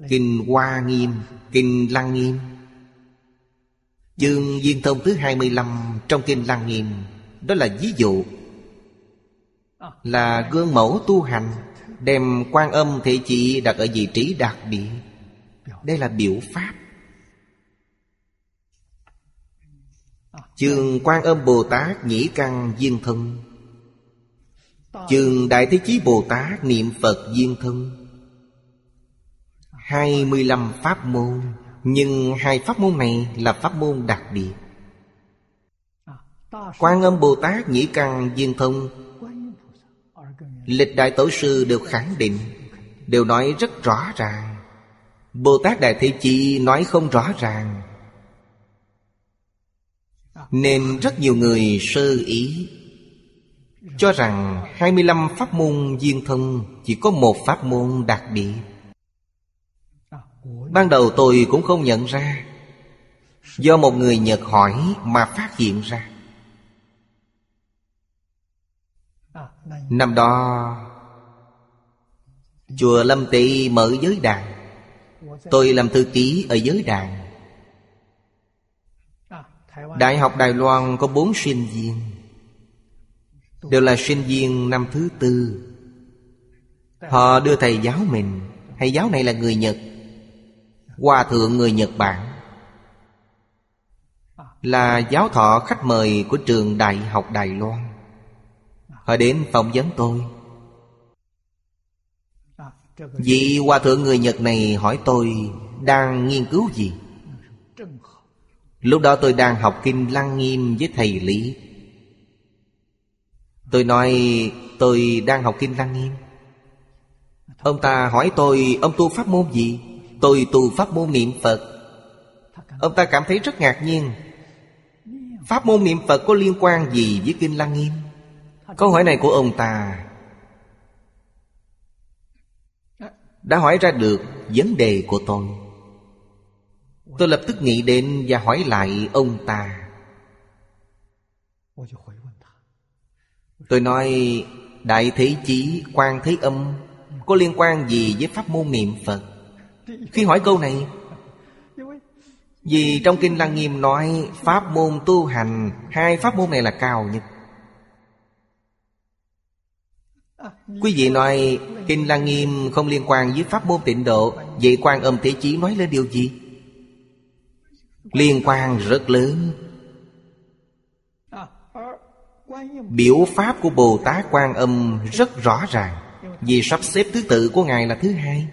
Kinh Hoa Nghiêm Kinh Lăng Nghiêm. Chương Viên Thông thứ 25 Trong Kinh Lăng Nghiêm Đó là ví dụ. Là gương mẫu tu hành Đem quan âm thể chỉ đặt ở vị trí đặc biệt Đây là biểu pháp. Chương quan âm Bồ Tát nhĩ căn viên thân. Chương Đại Thế Chí Bồ Tát niệm Phật viên thân 25 pháp môn, Nhưng hai pháp môn này là pháp môn đặc biệt. Quan âm Bồ Tát nhĩ căn viên thông, Lịch Đại Tổ Sư đều khẳng định, Đều nói rất rõ ràng. Bồ Tát Đại Thế chi nói không rõ ràng. Nên rất nhiều người sơ ý, Cho rằng 25 pháp môn viên thông Chỉ có một pháp môn đặc biệt. Ban đầu tôi cũng không nhận ra. Do một người Nhật hỏi mà phát hiện ra. Năm đó, Chùa Lâm Tị mở giới đàn. Tôi làm thư ký ở giới đàn. Đại học Đài Loan có bốn sinh viên. Đều là sinh viên năm thứ tư. Họ đưa thầy giáo mình. Thầy giáo này là người Nhật. Hòa thượng người Nhật Bản. Là giáo thọ khách mời của trường Đại học Đài Loan. Họ đến phỏng vấn tôi. Vị hòa thượng người Nhật này hỏi tôi, Đang nghiên cứu gì? Lúc đó tôi đang học Kinh Lăng Nghiêm với thầy Lý. Tôi nói, tôi đang học Kinh Lăng Nghiêm. Ông ta hỏi tôi, ông tu pháp môn gì? Tôi tu pháp môn niệm Phật. Ông ta cảm thấy rất ngạc nhiên. Pháp môn niệm Phật có liên quan gì với Kinh Lăng Nghiêm? Câu hỏi này của ông ta Đã hỏi ra được vấn đề của tôi. Tôi lập tức nghĩ đến và hỏi lại ông ta. Tôi nói, Đại Thế Chí Quan Thế Âm, Có liên quan gì với pháp môn niệm Phật? Khi hỏi câu này, Vì trong Kinh Lăng Nghiêm nói, Pháp môn tu hành, Hai pháp môn này là cao nhất. Quý vị nói, Kinh Lăng Nghiêm không liên quan với pháp môn tịnh độ, Vậy quan âm thế chí nói lên điều gì? Liên quan rất lớn. Biểu pháp của Bồ Tát Quan Âm rất rõ ràng, Vì sắp xếp thứ tự của Ngài là thứ hai.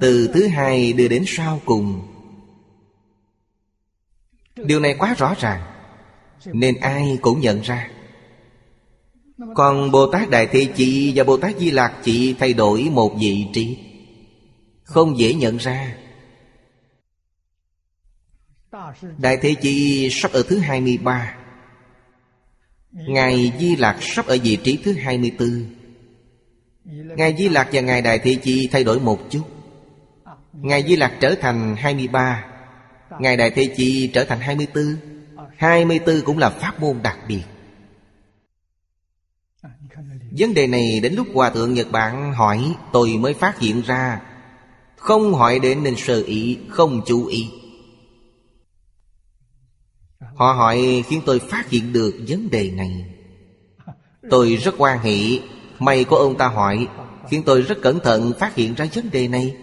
Từ thứ hai đưa đến sau cùng. Điều này quá rõ ràng, Nên ai cũng nhận ra. Còn Bồ Tát Đại Thế Chị và Bồ Tát Di Lạc Chị thay đổi một vị trí, Không dễ nhận ra. Đại Thế chị sắp ở thứ 23 Ngài Di Lạc sắp ở vị trí thứ 24 Ngài Di Lạc và Ngài Đại Thế Chi thay đổi một chút. Ngài Di Lạc trở thành 23 Ngài Đại Thế Chi trở thành 24 24 cũng là pháp môn đặc biệt. Vấn đề này đến lúc Hòa Thượng Nhật Bản hỏi, Tôi mới phát hiện ra, Không hỏi đến nên sơ ý, Không chú ý. Họ hỏi, khiến tôi phát hiện được vấn đề này. Tôi rất quan hệ May có ông ta hỏi, Khiến tôi rất cẩn thận phát hiện ra vấn đề này.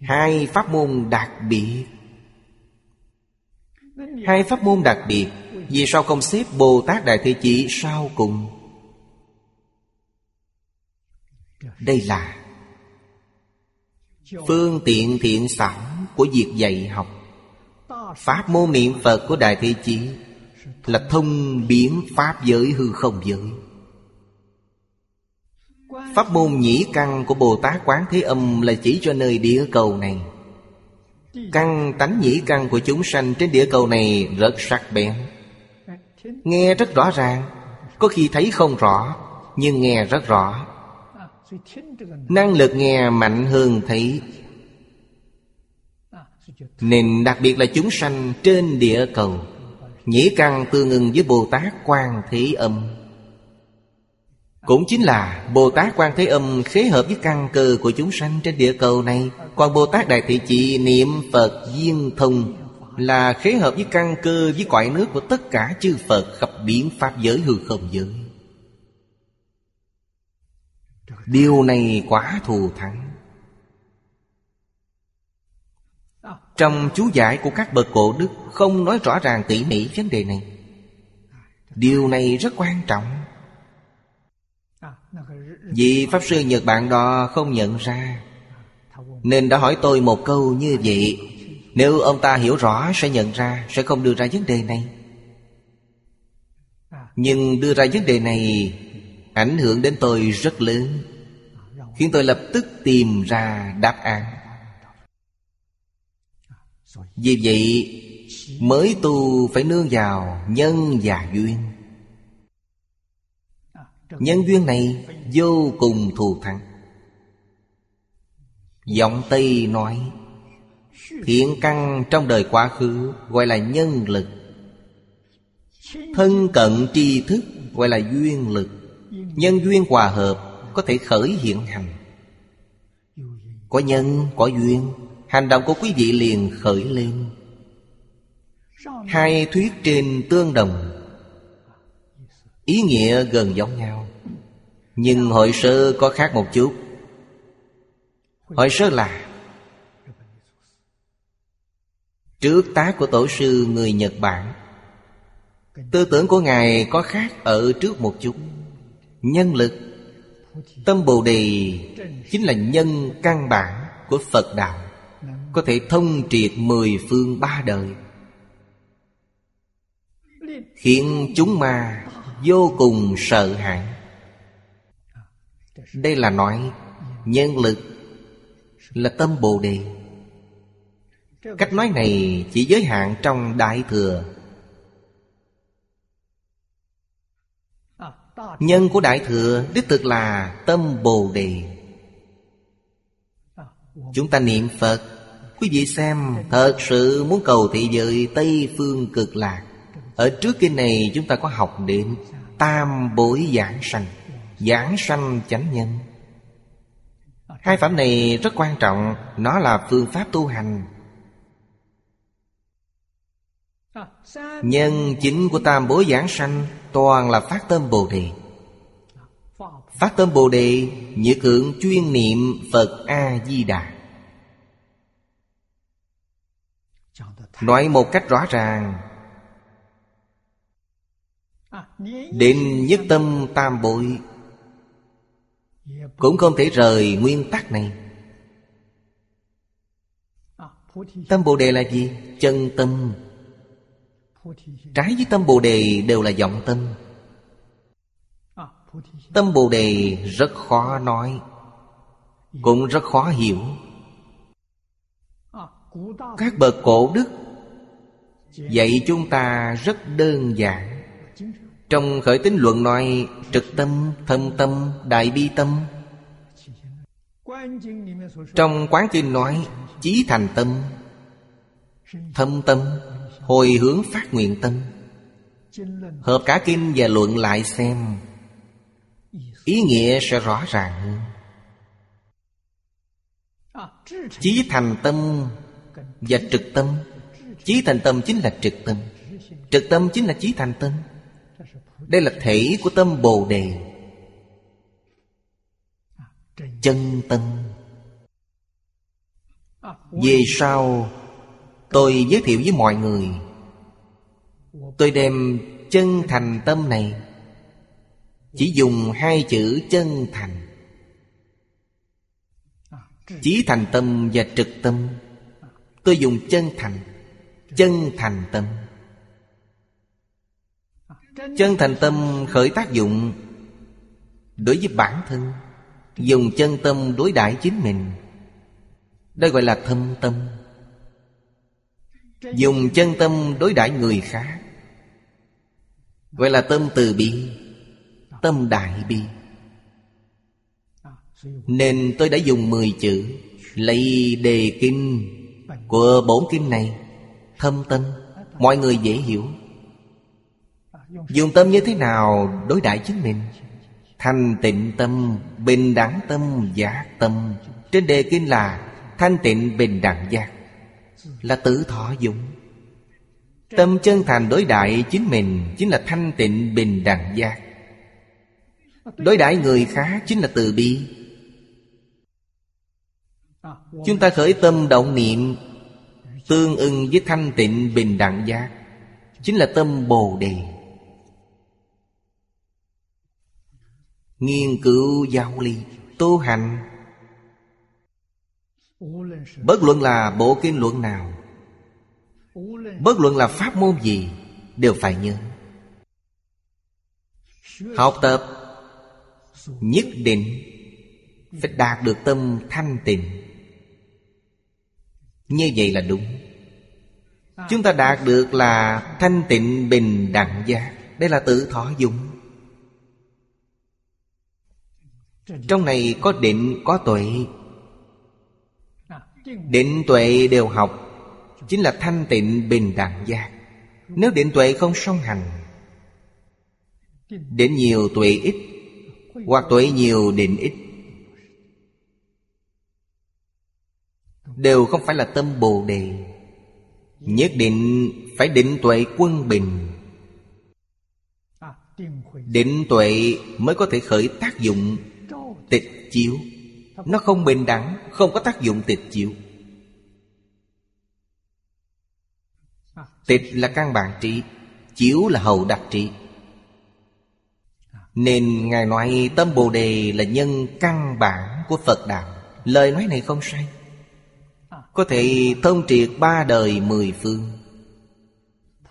Hai pháp môn đặc biệt Hai pháp môn đặc biệt Vì sao không xếp Bồ Tát Đại Thế Chỉ sau cùng? Đây là Phương tiện thiện xảo của việc dạy học. Pháp môn niệm Phật của Đại Thế Chí Là thông biến Pháp giới hư không giới. Pháp môn nhĩ căn của Bồ Tát Quán Thế Âm Là chỉ cho nơi địa cầu này. Căn tánh nhĩ căn của chúng sanh trên địa cầu này rất sắc bén. Nghe rất rõ ràng, Có khi thấy không rõ, Nhưng nghe rất rõ. Năng lực nghe mạnh hơn thấy. Nên đặc biệt là chúng sanh trên địa cầu, Nhĩ căn tương ưng với Bồ Tát Quan Thế Âm. Cũng chính là Bồ Tát Quan Thế Âm khế hợp với căn cơ của chúng sanh trên địa cầu này. Còn Bồ Tát Đại Thị Chị niệm Phật Duyên Thông Là khế hợp với căn cơ với cõi nước của tất cả chư Phật khắp biến Pháp giới hư không giới. Điều này quá thù thắng. Trong chú giải của các bậc cổ đức Không nói rõ ràng tỉ mỉ vấn đề này. Điều này rất quan trọng. Vì Pháp Sư Nhật Bản đó không nhận ra. Nên đã hỏi tôi một câu như vậy. Nếu ông ta hiểu rõ sẽ nhận ra, Sẽ không đưa ra vấn đề này. Nhưng đưa ra vấn đề này Ảnh hưởng đến tôi rất lớn, Khiến tôi lập tức tìm ra đáp án. Vì vậy, Mới tu phải nương vào nhân và duyên. Nhân duyên này vô cùng thù thắng. Giọng Tây nói Thiện căn trong đời quá khứ Gọi là nhân lực. Thân cận tri thức Gọi là duyên lực. Nhân duyên hòa hợp có thể khởi hiện hành. Có nhân, có duyên Hành động của quý vị liền khởi lên. Hai thuyết trên tương đồng. Ý nghĩa gần giống nhau. Nhưng hội sơ có khác một chút. Hội sơ là, Trước tác của tổ sư người Nhật Bản, Tư tưởng của Ngài có khác ở trước một chút. Nhân lực, Tâm Bồ Đề chính là nhân căn bản của Phật Đạo, Có thể thông triệt mười phương ba đời. Khiến chúng ma vô cùng sợ hãi. Đây là nói, nhân lực là tâm Bồ Đề. Cách nói này chỉ giới hạn trong Đại Thừa. Nhân của Đại Thừa đích thực là tâm Bồ Đề. Chúng ta niệm Phật, Quý vị xem, Thật sự muốn cầu thị giới Tây Phương cực lạc. Ở trước kinh này chúng ta có học đến Tam bối giảng sanh Giảng sanh chánh nhân. Hai phẩm này rất quan trọng, Nó là phương pháp tu hành. Nhân chính của tam bối giảng sanh Toàn là phát tâm Bồ Đề. Phát tâm Bồ Đề Như cưỡng chuyên niệm Phật A-di-đà. Nói một cách rõ ràng Định nhất tâm tam bội Cũng không thể rời nguyên tắc này. Tâm Bồ Đề là gì? Chân tâm. Trái với tâm Bồ Đề đều là vọng tâm. Tâm Bồ Đề rất khó nói, Cũng rất khó hiểu. Các bậc cổ đức Dạy chúng ta rất đơn giản. Trong khởi tín luận nói Trực tâm, thâm tâm, đại bi tâm. Trong quán kinh nói Chí thành tâm. Thâm tâm Hồi hướng phát nguyện tâm. Hợp cả kinh và luận lại xem. Ý nghĩa sẽ rõ ràng. Hơn Chí thành tâm và trực tâm. Chí thành tâm chính là trực tâm. Trực tâm chính là chí thành tâm. Đây là thể của tâm Bồ Đề. Chân tâm. Về sau, Tôi giới thiệu với mọi người. Tôi đem chân thành tâm này, Chỉ dùng hai chữ chân thành. Chí thành tâm và trực tâm. Tôi dùng chân thành Chân thành tâm. Chân thành tâm khởi tác dụng. Đối với bản thân, Dùng chân tâm đối đãi chính mình. Đây gọi là thâm tâm. Dùng chân tâm đối đãi người khác, Gọi là tâm từ bi, Tâm đại bi. Nên tôi đã dùng 10 chữ Lấy đề kinh. Của bốn kinh này, Thâm tâm, Mọi người dễ hiểu. Dùng tâm như thế nào đối đãi chính mình? Thanh tịnh tâm, Bình đẳng tâm, Giác tâm. Trên đề kinh là Thanh tịnh, bình đẳng, giác. Là tự thọ dụng. Tâm chân thành đối đại chính mình Chính là thanh tịnh, bình đẳng, giác. Đối đãi người khác chính là từ bi. Chúng ta khởi tâm động niệm Tương ưng với thanh tịnh, bình đẳng, giác. Chính là tâm Bồ Đề. Nghiên cứu giáo lý Tu hành. Bất luận là bộ kinh luận nào, Bất luận là pháp môn gì, Đều phải nhớ. Học tập Nhất định Phải đạt được tâm thanh tịnh. Như vậy là đúng. Chúng ta đạt được là thanh tịnh bình đẳng giác. Đây là tự thọ dụng Trong này có định, có tuệ. Định tuệ đều học, Chính là thanh tịnh bình đẳng giác. Nếu định tuệ không song hành, Định nhiều tuệ ít, Hoặc tuệ nhiều định ít, Đều không phải là tâm Bồ Đề. Nhất định phải định tuệ quân bình. Định tuệ mới có thể khởi tác dụng tịch chiếu. Nó không bình đẳng, Không có tác dụng tịch chiếu. Tịch là căn bản trị Chiếu là hậu đặc trị Nên Ngài nói tâm Bồ Đề là nhân căn bản của Phật Đạo. Lời nói này không sai. Có thể thông triệt ba đời mười phương.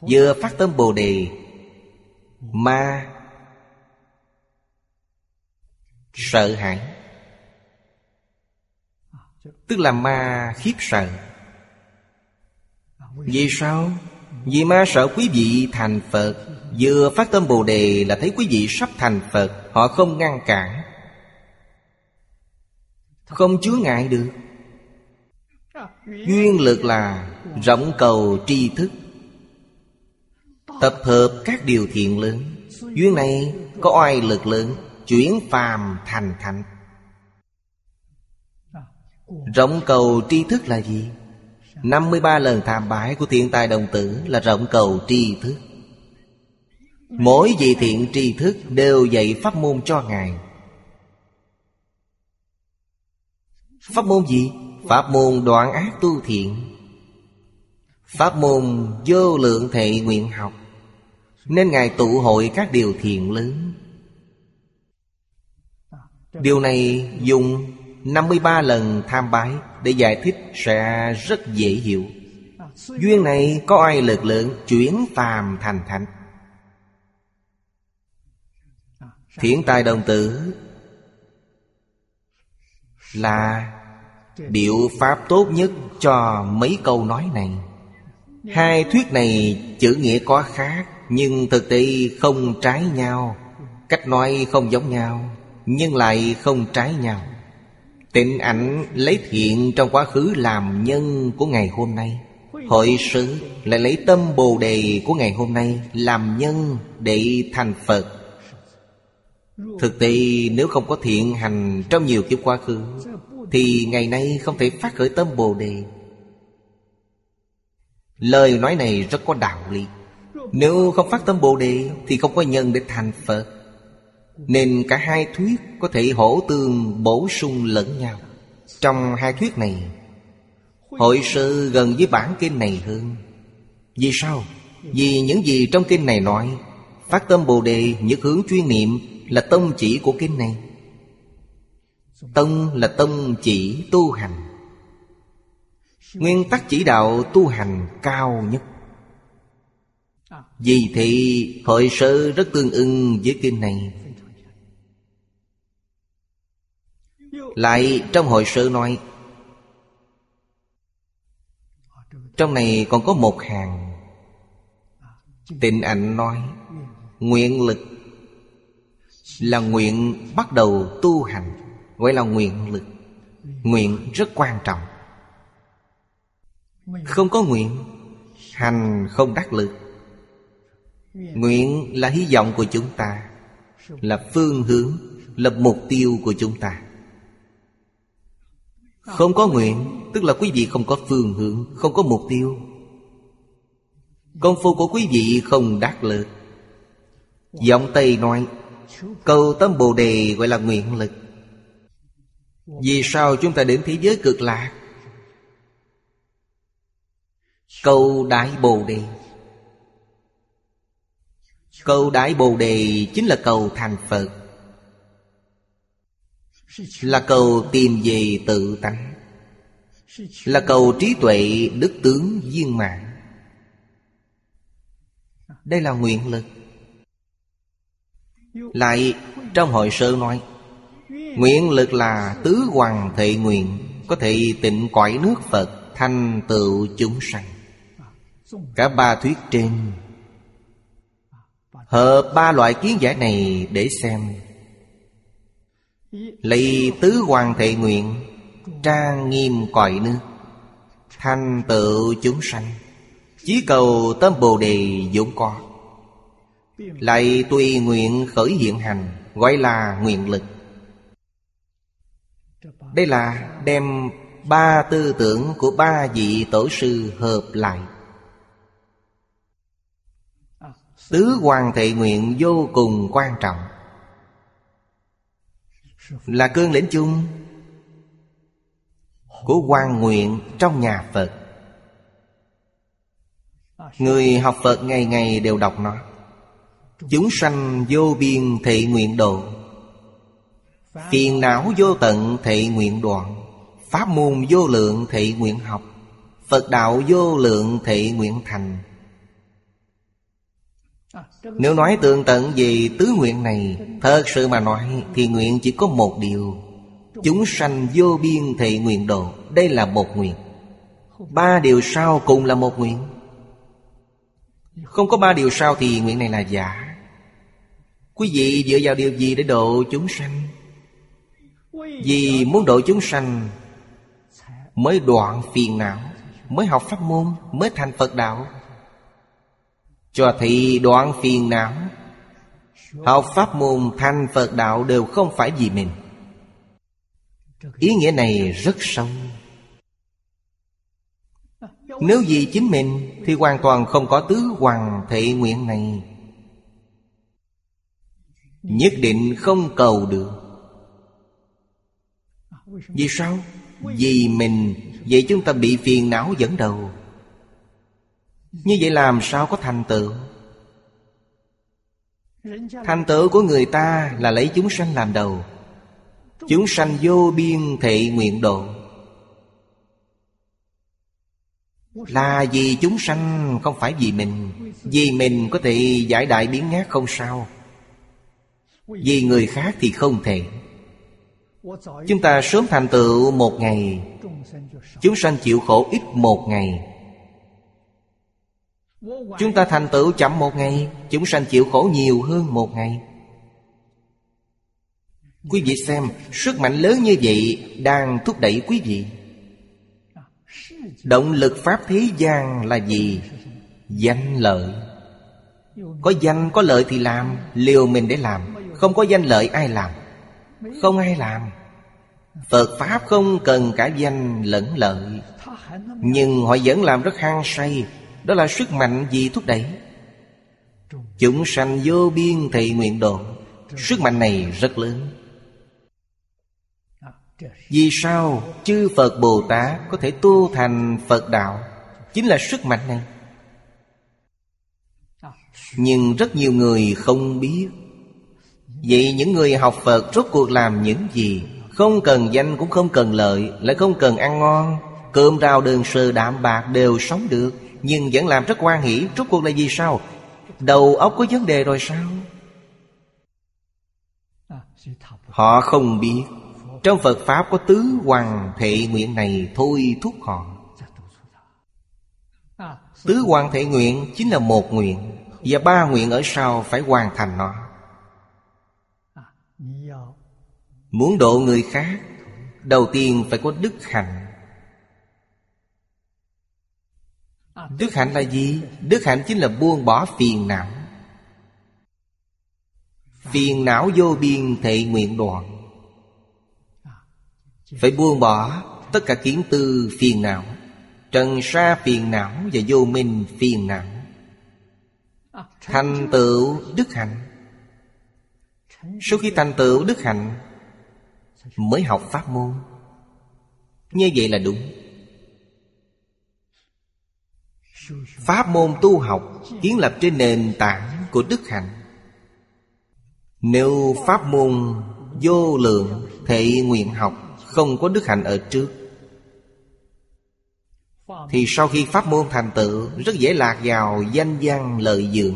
Vừa phát tâm Bồ Đề Mà Sợ hãi. Tức là ma khiếp sợ. Vì sao? Vì ma sợ quý vị thành Phật. Vừa phát tâm Bồ Đề là thấy quý vị sắp thành Phật, Họ không ngăn cản. Không chứa ngại được. Duyên lực là rộng cầu tri thức. Tập hợp các điều thiện lớn. Duyên này có oai lực lớn. Chuyển phàm thành thánh. Rộng cầu tri thức là gì? 53 lần tham bái của thiện tài đồng tử là rộng cầu tri thức. Mỗi vị thiện tri thức đều dạy pháp môn cho Ngài. Pháp môn gì? Pháp môn đoạn ác tu thiện. Pháp môn vô lượng thệ nguyện học. Nên Ngài tụ hội các điều thiện lớn. Điều này dùng 53 lần tham bái Để giải thích sẽ rất dễ hiểu. Duyên này có ai lực lượng Chuyển phàm thành thánh? Thiện tài đồng tử Là Điệu pháp tốt nhất cho mấy câu nói này. Hai thuyết này chữ nghĩa có khác, Nhưng thực tế không trái nhau, Cách nói không giống nhau. Nhưng lại không trái nhau. Tịnh ảnh lấy thiện trong quá khứ làm nhân của ngày hôm nay. Hội sự lại lấy tâm bồ đề của ngày hôm nay Làm nhân để thành Phật. Thực tế, nếu không có thiện hành trong nhiều kiếp quá khứ, Thì ngày nay không thể phát khởi tâm Bồ Đề. Lời nói này rất có đạo lý. Nếu không phát tâm Bồ Đề, Thì không có nhân để thành Phật. Nên cả hai thuyết có thể hỗ tương bổ sung lẫn nhau. Trong hai thuyết này, Hội sư gần với bản kinh này hơn. Vì sao? Vì những gì trong kinh này nói, Phát tâm Bồ Đề nhất hướng chuyên niệm Là tông chỉ của kinh này. Tông là tông chỉ tu hành. Nguyên tắc chỉ đạo tu hành cao nhất. Vì thì hội sơ rất tương ưng với kinh này. Lại trong hội sự nói, Trong này còn có một hàng. Tịnh ảnh nói, Nguyện lực Là nguyện bắt đầu tu hành. Gọi là nguyện lực, Nguyện rất quan trọng. Không có nguyện, Hành không đắc lực. Nguyện là hy vọng của chúng ta, Là phương hướng, Là mục tiêu của chúng ta. Không có nguyện, Tức là quý vị không có phương hướng, Không có mục tiêu. Công phu của quý vị không đắc lực. Giọng Tây nói, Cầu tâm Bồ Đề gọi là nguyện lực. Vì sao chúng ta đến thế giới cực lạc? Cầu Đại Bồ Đề. Cầu Đại Bồ Đề chính là cầu thành Phật. Là cầu tìm về tự tánh, Là cầu trí tuệ đức tướng viên mạng Đây là nguyện lực. Lại trong hội sơ nói, Nguyện lực là tứ hoàng thệ nguyện, Có thể tịnh cõi nước Phật Thành tựu chúng sanh. Cả ba thuyết trên, Hợp ba loại kiến giải này để xem. Lấy tứ hoàng thệ nguyện Trang nghiêm cõi nước Thành tựu chúng sanh, Chí cầu tâm Bồ Đề dũng có. Lại tùy nguyện khởi hiện hành, Gọi là nguyện lực. Đây là đem ba tư tưởng của ba vị tổ sư hợp lại. Tứ hoàng thệ nguyện vô cùng quan trọng. Là cương lĩnh chung Của quan nguyện trong nhà Phật. Người học Phật ngày ngày đều đọc nó. Chúng sanh vô biên thị nguyện độ. Phiền não vô tận thị nguyện đoạn. Pháp môn vô lượng thị nguyện học. Phật đạo vô lượng thị nguyện thành. Nếu nói tường tận về tứ nguyện này, Thật sự mà nói Thì nguyện chỉ có một điều. Chúng sanh vô biên thị nguyện độ, Đây là một nguyện. Ba điều sau cùng là một nguyện. Không có ba điều sau thì nguyện này là giả. Quý vị dựa vào điều gì để độ chúng sanh? Vì muốn độ chúng sanh, Mới đoạn phiền não, Mới học pháp môn, Mới thành Phật đạo. Cho thị đoạn phiền não. Học pháp môn thanh Phật đạo đều không phải vì mình. Ý nghĩa này rất sâu. Nếu vì chính mình Thì hoàn toàn không có tứ hoàng thệ nguyện này. Nhất định không cầu được. Vì sao? Vì mình. Vậy chúng ta bị phiền não dẫn đầu. Như vậy làm sao có thành tựu? Thành tựu của người ta là lấy chúng sanh làm đầu. Chúng sanh vô biên thị nguyện độ. Là vì chúng sanh, không phải vì mình. Vì mình có thể giải đại biến ngát không sao. Vì người khác thì không thể. Chúng ta sớm thành tựu một ngày. Chúng sanh chịu khổ ít một ngày. Chúng ta thành tựu chậm một ngày, Chúng sanh chịu khổ nhiều hơn một ngày. Quý vị xem, Sức mạnh lớn như vậy Đang thúc đẩy quý vị. Động lực pháp thế gian là gì? Danh lợi. Có danh, có lợi thì làm, Liều mình để làm. Không có danh lợi, ai làm? Không ai làm. Phật Pháp không cần cả danh lẫn lợi. Nhưng họ vẫn làm rất hăng say đó là sức mạnh gì thúc đẩy. Chúng sanh vô biên thị nguyện độ Sức mạnh này rất lớn. Vì sao chư Phật Bồ Tát Có thể tu thành Phật Đạo? Chính là sức mạnh này. Nhưng rất nhiều người không biết. Vậy những người học Phật rốt cuộc làm những gì? Không cần danh cũng không cần lợi, Lại không cần ăn ngon. Cơm rau đơn sơ đạm bạc đều sống được. Nhưng vẫn làm rất quan hỷ. Rốt cuộc là vì sao? Đầu óc có vấn đề rồi sao? Họ không biết. Trong Phật Pháp có tứ hoàng thệ nguyện này. Thôi thúc họ. Tứ hoàng thệ nguyện chính là một nguyện. Và ba nguyện ở sau phải hoàn thành nó. Muốn độ người khác, Đầu tiên phải có đức hạnh. Đức hạnh là gì? Đức hạnh chính là buông bỏ phiền não. Phiền não vô biên thệ nguyện đoạn. Phải buông bỏ tất cả kiến tư phiền não, Trần sa phiền não và vô minh phiền não. Thành tựu đức hạnh. Sau khi thành tựu đức hạnh, Mới học pháp môn. Như vậy là đúng. Pháp môn tu học Kiến lập trên nền tảng của đức hạnh. Nếu pháp môn vô lượng Thể nguyện học Không có đức hạnh ở trước, Thì sau khi pháp môn thành tựu, Rất dễ lạc vào danh văn lợi dưỡng.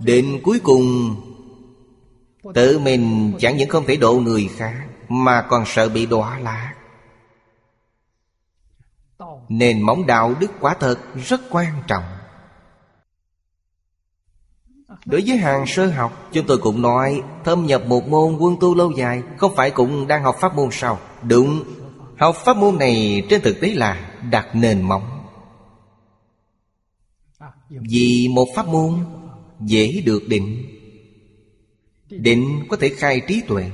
Đến cuối cùng, Tự mình chẳng những không thể độ người khác, Mà còn sợ bị đọa lạc. Nền móng đạo đức quả thật rất quan trọng. Đối với hàng sơ học, Chúng tôi cũng nói, Thâm nhập một môn quân tu lâu dài Không phải cũng đang học pháp môn sao? Đúng. Học pháp môn này trên thực tế là đặt nền móng. Vì một pháp môn Dễ được định. Định có thể khai trí tuệ.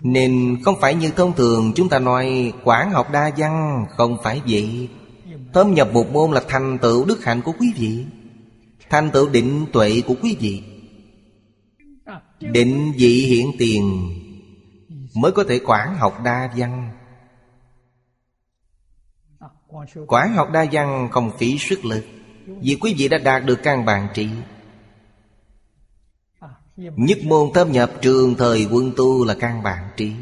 Nên không phải như thông thường chúng ta nói, Quảng học đa văn Không phải vậy. Thâm nhập một môn là thành tựu đức hạnh của quý vị, Thành tựu định tuệ của quý vị. Định vị hiện tiền Mới có thể quản học đa văn. Quản học đa văn không phí sức lực, Vì quý vị đã đạt được căn bản trị. Nhất môn thâm nhập trường thời quân tu là căn bản trí.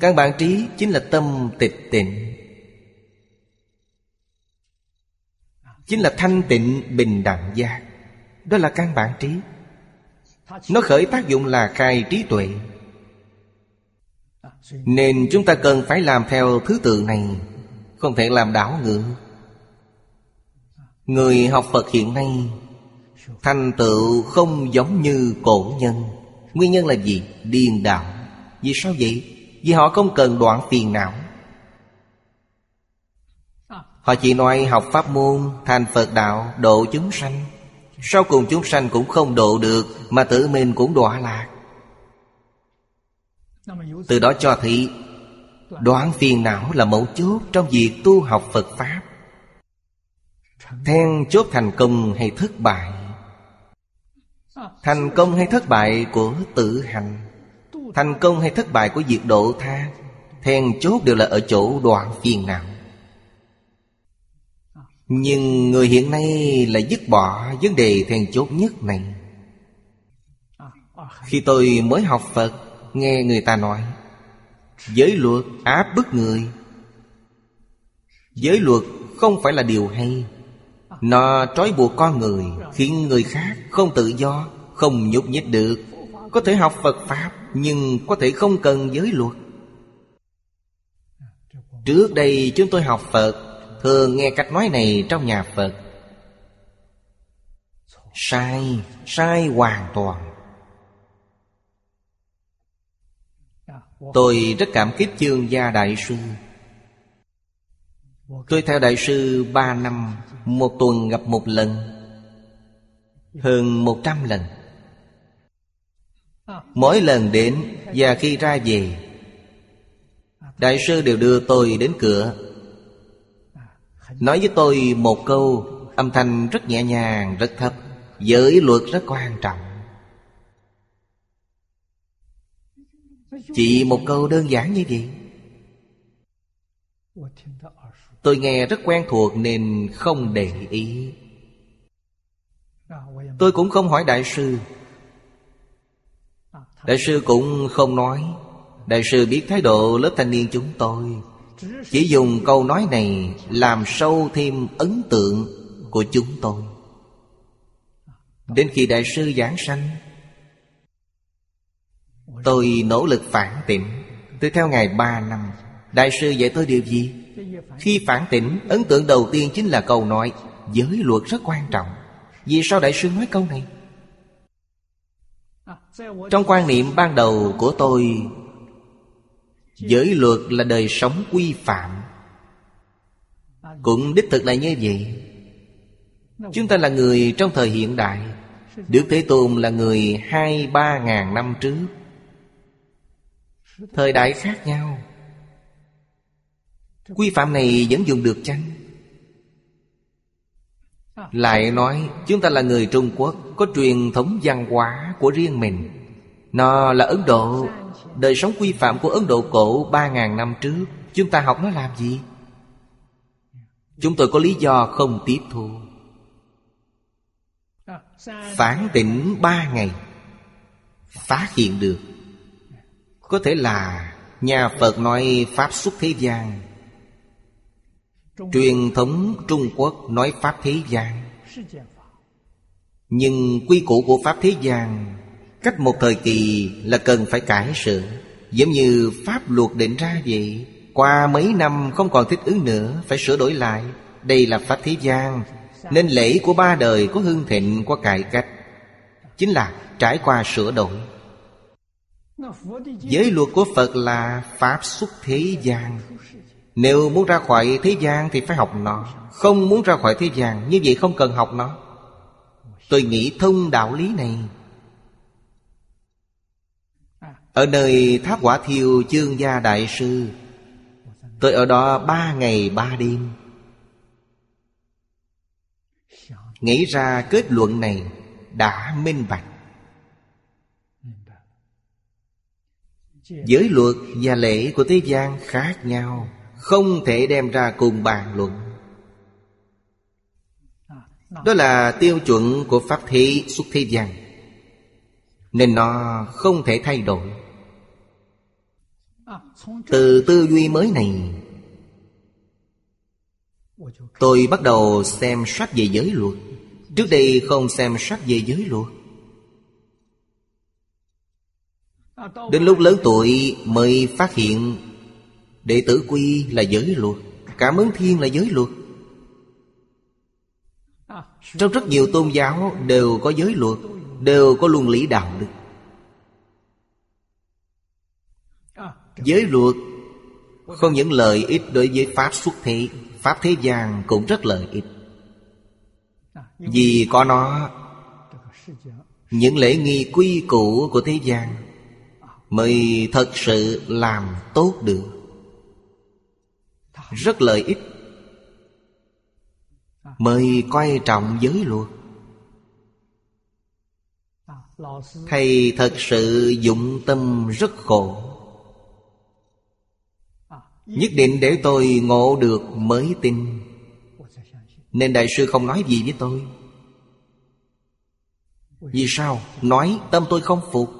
Căn bản trí chính là tâm tịch tịnh. Chính là thanh tịnh bình đẳng giác. Đó là căn bản trí. Nó khởi tác dụng là khai trí tuệ. Nên chúng ta cần phải làm theo thứ tự này Không thể làm đảo ngược. Người học Phật hiện nay Thành tựu không giống như cổ nhân. Nguyên nhân là gì? Điên đạo. Vì sao vậy? Vì họ không cần đoạn phiền não. Họ chỉ nói học pháp môn, Thành Phật đạo, độ chúng sanh. Sau cùng chúng sanh cũng không độ được, Mà tự mình cũng đọa lạc. Từ đó cho thị Đoạn phiền não là mẫu chốt Trong việc tu học Phật Pháp. Then chốt thành công hay thất bại Thành công hay thất bại của tự hành? Thành công hay thất bại của việc độ tha? Then chốt đều là ở chỗ đoạn phiền não. Nhưng người hiện nay là dứt bỏ vấn đề then chốt nhất này. Khi tôi mới học Phật, Nghe người ta nói, Giới luật áp bức người. Giới luật không phải là điều hay. Nó trói buộc con người Khiến người khác không tự do Không nhúc nhích được. Có thể học Phật Pháp Nhưng có thể không cần giới luật. Trước đây chúng tôi học Phật Thường nghe cách nói này trong nhà Phật. Sai, sai hoàn toàn. Tôi rất cảm kích chương gia đại sư. Tôi theo đại sư ba năm Một tuần gặp một lần Hơn một trăm lần. Mỗi lần đến Và khi ra về Đại sư đều đưa tôi đến cửa. Nói với tôi một câu Âm thanh rất nhẹ nhàng, rất thấp Giới luật rất quan trọng. Chỉ một câu đơn giản như vậy Tôi nghe rất quen thuộc nên không để ý. Tôi cũng không hỏi đại sư. Đại sư cũng không nói. Đại sư biết thái độ lớp thanh niên chúng tôi. Chỉ dùng câu nói này Làm sâu thêm ấn tượng của chúng tôi. Đến khi đại sư giảng sanh, Tôi nỗ lực phản tỉnh. Tôi theo ngày ba năm, Đại sư dạy tôi điều gì? Khi phản tỉnh, Ấn tượng đầu tiên chính là câu nói, Giới luật rất quan trọng. Vì sao đại sư nói câu này? Trong quan niệm ban đầu của tôi, Giới luật là đời sống quy phạm. Cũng đích thực là như vậy. Chúng ta là người trong thời hiện đại Đức Thế Tôn là người hai ba ngàn năm trước. Thời đại khác nhau. Quy phạm này vẫn dùng được chăng? Lại nói, chúng ta là người Trung Quốc, Có truyền thống văn hóa của riêng mình Nó là Ấn Độ Đời sống quy phạm của Ấn Độ cổ ba ngàn năm trước, Chúng ta học nó làm gì? Chúng tôi có lý do không tiếp thu Phản tỉnh ba ngày Phát hiện được Có thể là Nhà Phật nói Pháp xuất thế gian Truyền thống Trung Quốc nói Pháp thế gian. Nhưng quy củ của Pháp thế gian Cách một thời kỳ là cần phải cải sửa. Giống như Pháp luật định ra vậy Qua mấy năm không còn thích ứng nữa Phải sửa đổi lại. Đây là Pháp thế gian Nên lễ của ba đời có hưng thịnh có cải cách. Chính là trải qua sửa đổi. Giới luật của Phật là Pháp xuất thế gian nếu muốn ra khỏi thế gian thì phải học nó. Không muốn ra khỏi thế gian, Như vậy không cần học nó. Tôi nghĩ thông đạo lý này. Ở nơi tháp quả thiêu, chương gia đại sư, Tôi ở đó ba ngày ba đêm. Nghĩ ra kết luận này đã minh bạch. Giới luật và lễ của thế gian khác nhau. Không thể đem ra cùng bàn luận. Đó là tiêu chuẩn của Pháp thế xuất thế gian, Nên nó không thể thay đổi. Từ tư duy mới này, Tôi bắt đầu xem sách về giới luật. Trước đây không xem sách về giới luật. Đến lúc lớn tuổi mới phát hiện Đệ tử quy là giới luật Cảm ứng thiên là giới luật. Trong rất nhiều tôn giáo đều có giới luật, Đều có luân lý đạo đức. Giới luật Không những lợi ích đối với Pháp xuất thế, Pháp thế gian cũng rất lợi ích. Vì có nó, Những lễ nghi quy củ của thế gian Mới thật sự làm tốt được. Rất lợi ích. Mới coi trọng giới luật. Thầy thật sự dụng tâm rất khổ. Nhất định để tôi ngộ được mới tin. Nên đại sư không nói gì với tôi. Vì sao? Nói tâm tôi không phục.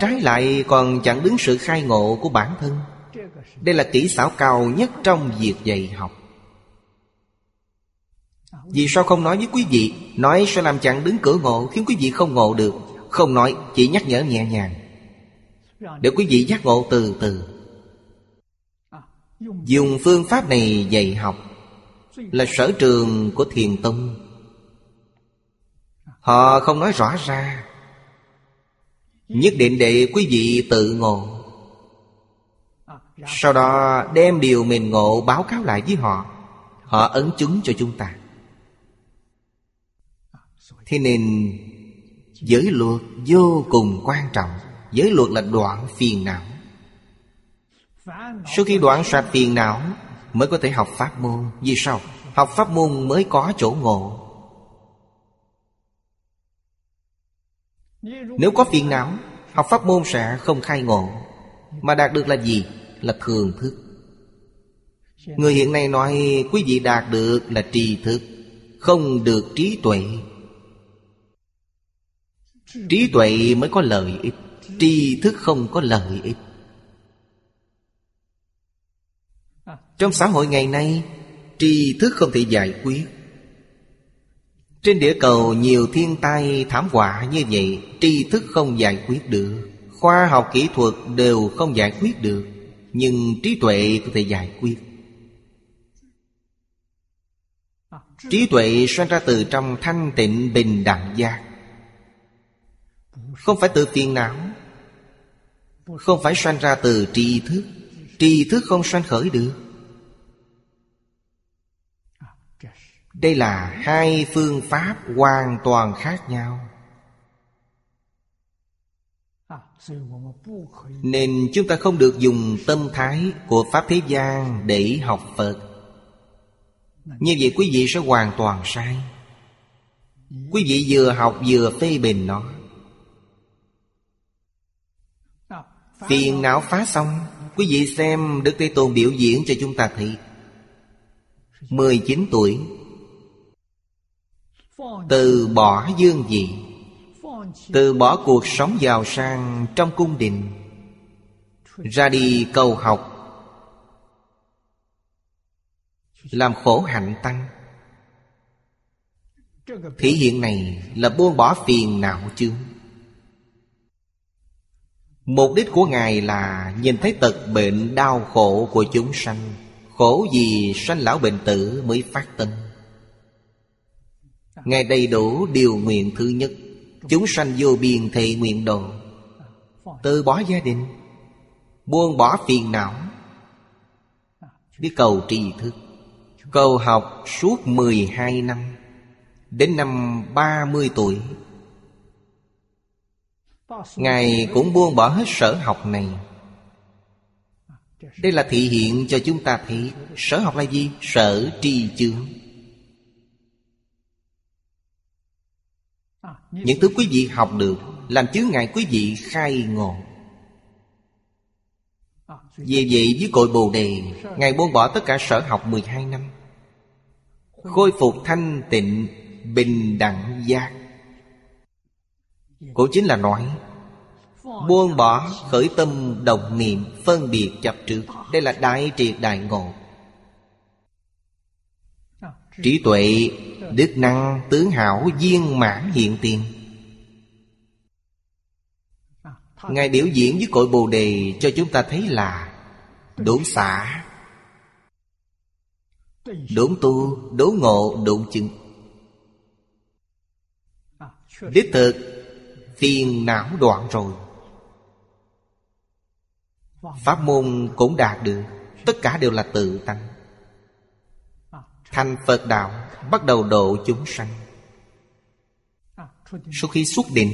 Trái lại còn chẳng đứng sự khai ngộ của bản thân. Đây là kỹ xảo cao nhất trong việc dạy học. Vì sao không nói với quý vị, Nói sẽ làm chặn đứng cửa ngộ, Khiến quý vị không ngộ được. Không nói, chỉ nhắc nhở nhẹ nhàng. Để quý vị giác ngộ từ từ. Dùng phương pháp này dạy học Là sở trường của thiền tông. Họ không nói rõ ra. Nhất định để quý vị tự ngộ. Dạ. Sau đó đem điều mình ngộ báo cáo lại với họ. Họ ấn chứng cho chúng ta. Thế nên, Giới luật vô cùng quan trọng. Giới luật là đoạn phiền não. Sau khi đoạn sạch phiền não, Mới có thể học pháp môn. Vì sao? Học pháp môn mới có chỗ ngộ. Nếu có phiền não, Học pháp môn sẽ không khai ngộ. Mà đạt được là gì? Là thường thức. Người hiện nay nói quý vị đạt được là tri thức, Không được trí tuệ. Trí tuệ mới có lợi ích Tri thức không có lợi ích. Trong xã hội ngày nay Tri thức không thể giải quyết. Trên địa cầu nhiều thiên tai thảm họa như vậy Tri thức không giải quyết được. Khoa học kỹ thuật đều không giải quyết được. Nhưng trí tuệ có thể giải quyết. Trí tuệ sanh ra từ trong thanh tịnh bình đẳng giác. Không phải từ phiền não. Không phải sanh ra từ tri thức. Tri thức không sanh khởi được. Đây là hai phương pháp hoàn toàn khác nhau. Nên chúng ta không được dùng tâm thái của Pháp Thế gian để học Phật. Như vậy quý vị sẽ hoàn toàn sai. Quý vị vừa học vừa phê bình nó. Phiền não phá xong, Quý vị xem Đức Thế Tôn biểu diễn cho chúng ta thấy. 19 tuổi. Từ bỏ dương dị từ bỏ cuộc sống giàu sang trong cung đình, Ra đi cầu học, Làm khổ hạnh tăng. Thể hiện này là buông bỏ phiền não chứ Mục đích của Ngài là nhìn thấy tật bệnh đau khổ của chúng sanh, Khổ vì sanh lão bệnh tử mới phát tâm. Ngài đầy đủ điều nguyện thứ nhất. Chúng sanh vô biên thị nguyện độ Từ bỏ gia đình, Buông bỏ phiền não. Đi cầu tri thức. Cầu học suốt 12 năm. Đến năm 30 tuổi. Ngài cũng buông bỏ hết sở học này. Đây là thị hiện cho chúng ta thấy Sở học là gì? Sở tri chướng. Những thứ quý vị học được, Làm chướng ngại quý vị khai ngộ. Vì vậy với cội Bồ Đề, Ngài buông bỏ tất cả sở học 12 năm. Khôi phục thanh tịnh, Bình đẳng giác. Cũng chính là nói, Buông bỏ khởi tâm đồng niệm, Phân biệt chấp trước. Đây là đại triệt đại ngộ. Trí tuệ, Đức năng, tướng hảo, viên mãn hiện tiền. Ngài biểu diễn với cội Bồ Đề Cho chúng ta thấy là Đốn xả, Đốn tu, Đốn ngộ, Đốn chứng. Đích thực, Phiền não đoạn rồi. Pháp môn cũng đạt được, Tất cả đều là tự tăng Thành Phật Đạo Bắt đầu độ chúng sanh. Sau khi xuất định,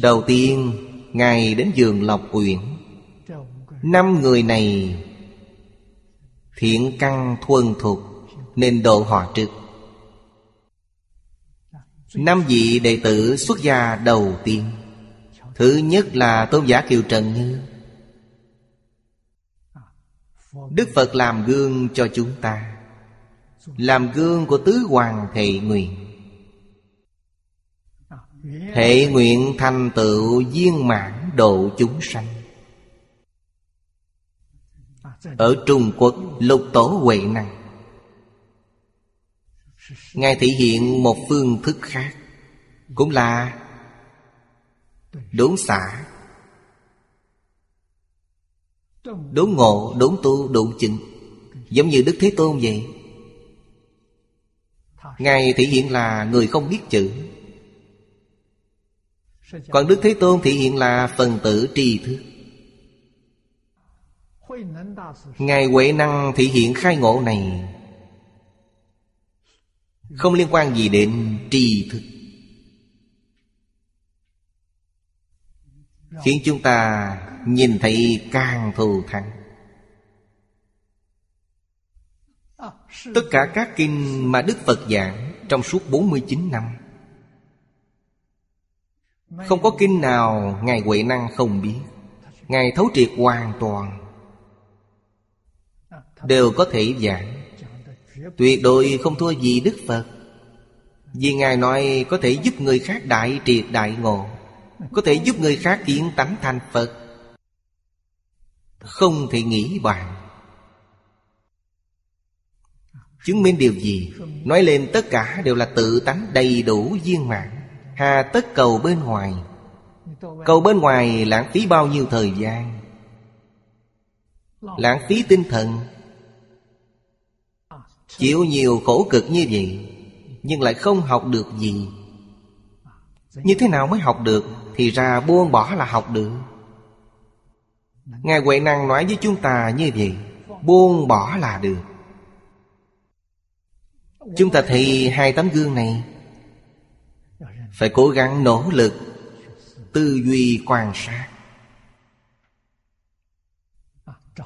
Đầu tiên Ngài đến giường Lộc Uyển. Năm người này Thiện căn thuần thục Nên độ họ trước. Năm vị đệ tử xuất gia đầu tiên. Thứ nhất là Tôn giả Kiều Trần Như. Đức Phật làm gương cho chúng ta. Làm gương của tứ hoàng thệ nguyện. Thệ nguyện thành tựu viên mãn độ chúng sanh. Ở Trung Quốc lục tổ huệ năng. Ngài thể hiện một phương thức khác Cũng là Đốn xả Đốn ngộ, đốn tu, đốn chứng Giống như Đức Thế Tôn vậy. Ngài thể hiện là người không biết chữ. Còn Đức Thế Tôn thể hiện là phần tử tri thức. Ngài Huệ Năng thị hiện khai ngộ này. Không liên quan gì đến tri thức. Khiến chúng ta nhìn thấy càng thù thắng. Tất cả các kinh mà Đức Phật giảng Trong suốt 49 năm. Không có kinh nào Ngài Huệ Năng không biết. Ngài thấu triệt hoàn toàn. Đều có thể giảng. Tuyệt đối không thua gì Đức Phật. Vì Ngài nói có thể giúp người khác đại triệt đại ngộ. Có thể giúp người khác kiến tánh thành Phật. Không thể nghĩ bàn Chứng minh điều gì? Nói lên tất cả đều là tự tánh đầy đủ viên mãn. Hà tất cầu bên ngoài. Cầu bên ngoài lãng phí bao nhiêu thời gian? Lãng phí tinh thần. Chịu nhiều khổ cực như vậy Nhưng lại không học được gì. Như thế nào mới học được? Thì ra buông bỏ là học được. Ngài Huệ Năng nói với chúng ta như vậy Buông bỏ là được Chúng ta thấy hai tấm gương này. Phải cố gắng nỗ lực, Tư duy quan sát.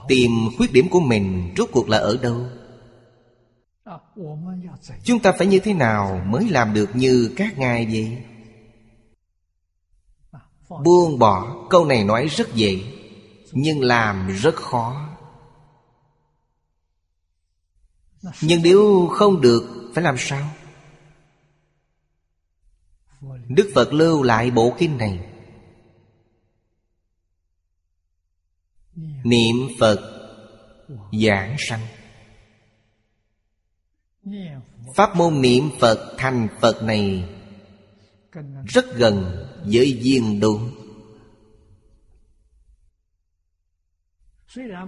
Tìm khuyết điểm của mình rốt cuộc là ở đâu? Chúng ta phải như thế nào mới làm được như các ngài vậy? Buông bỏ câu này nói rất dễ, Nhưng làm rất khó. Nhưng nếu không được, Phải làm sao? Đức Phật lưu lại bộ kinh này. Niệm Phật Giảng sanh. Pháp môn niệm Phật, thành Phật này Rất gần với viên đúng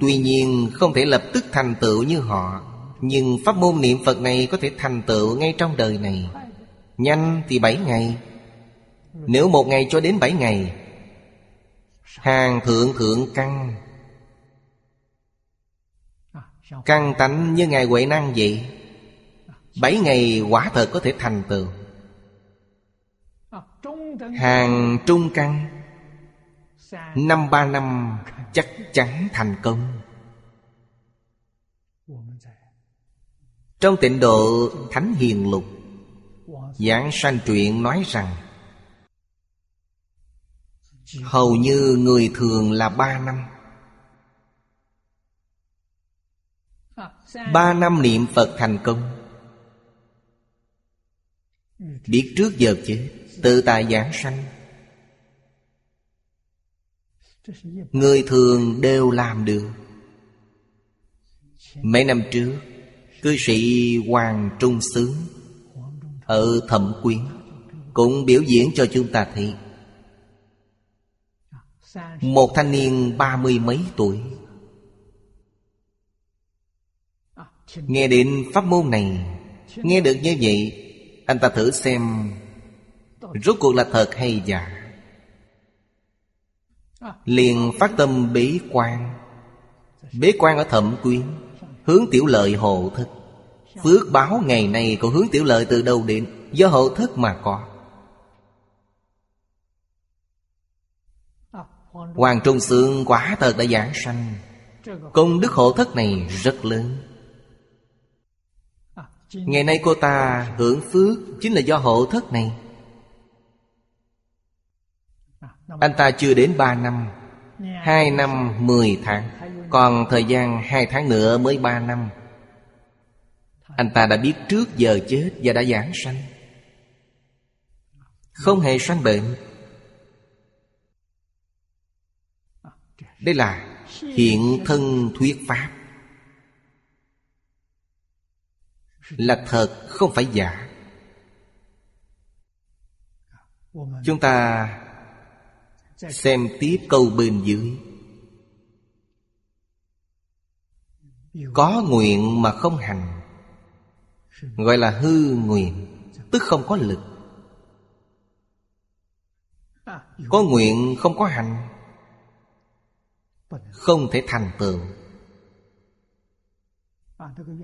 Tuy nhiên không thể lập tức thành tựu như họ. Nhưng pháp môn niệm Phật này có thể thành tựu ngay trong đời này. Nhanh thì bảy ngày. Nếu một ngày cho đến bảy ngày, Hàng thượng thượng căn Căn tánh như Ngài Huệ Năng vậy. Bảy ngày quả thật có thể thành tựu. Hàng trung căn Năm ba năm chắc chắn thành công. Trong tịnh độ, Thánh Hiền Lục, Giảng sanh truyện nói rằng, Hầu như người thường là ba năm. Ba năm niệm Phật thành công. Biết trước giờ chứ, Tự tại giảng sanh. Người thường đều làm được. Mấy năm trước Cư sĩ Hoàng Trung Sướng, Ở Thẩm Quyến, Cũng biểu diễn cho chúng ta thấy. Một thanh niên ba mươi mấy tuổi. Nghe đến pháp môn này, Nghe được như vậy, Anh ta thử xem Rốt cuộc là thật hay giả. Liền phát tâm bế quan. Bế quan ở thẩm quyến. Hướng tiểu lợi hộ thức Phước báo ngày nay của hướng tiểu lợi từ đâu đến? Do hộ thức mà có. Hoàng Trung Sương quả thật đã giảng sanh. Công đức hộ thất này rất lớn. Ngày nay cô ta hưởng phước Chính là do hộ thất này. Anh ta chưa đến ba năm. Hai năm mười tháng. Còn thời gian hai tháng nữa mới ba năm. Anh ta đã biết trước giờ chết Và đã giảng sanh. Không hề sanh bệnh. Đây là hiện thân thuyết pháp. Là thật, không phải giả. Chúng ta Xem tiếp câu bên dưới. Có nguyện mà không hành. Gọi là hư nguyện, Tức không có lực. Có nguyện không có hành. Không thể thành tựu.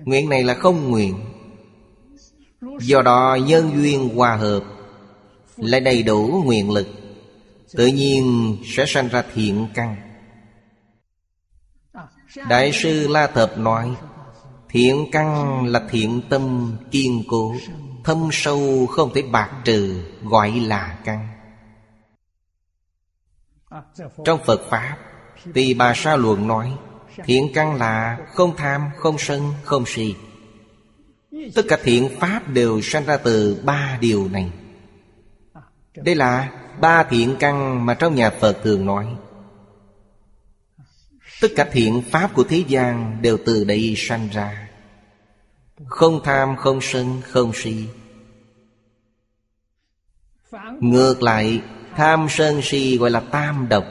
Nguyện này là không nguyện. Do đó nhân duyên hòa hợp Lại đầy đủ nguyện lực, Tự nhiên sẽ sanh ra thiện căn. Đại sư La Thập nói Thiện căn là thiện tâm kiên cố Thâm sâu không thể bạc trừ Gọi là căn. Trong Phật Pháp Tỳ bà Sa Luận nói Thiện căn là không tham, không sân, không si. Tất cả thiện pháp đều sanh ra từ ba điều này. Đây là ba thiện căn mà trong nhà Phật thường nói Tất cả thiện pháp của thế gian đều từ đây sanh ra. Không tham, không sân, không si. Ngược lại Tham sân si gọi là tam độc.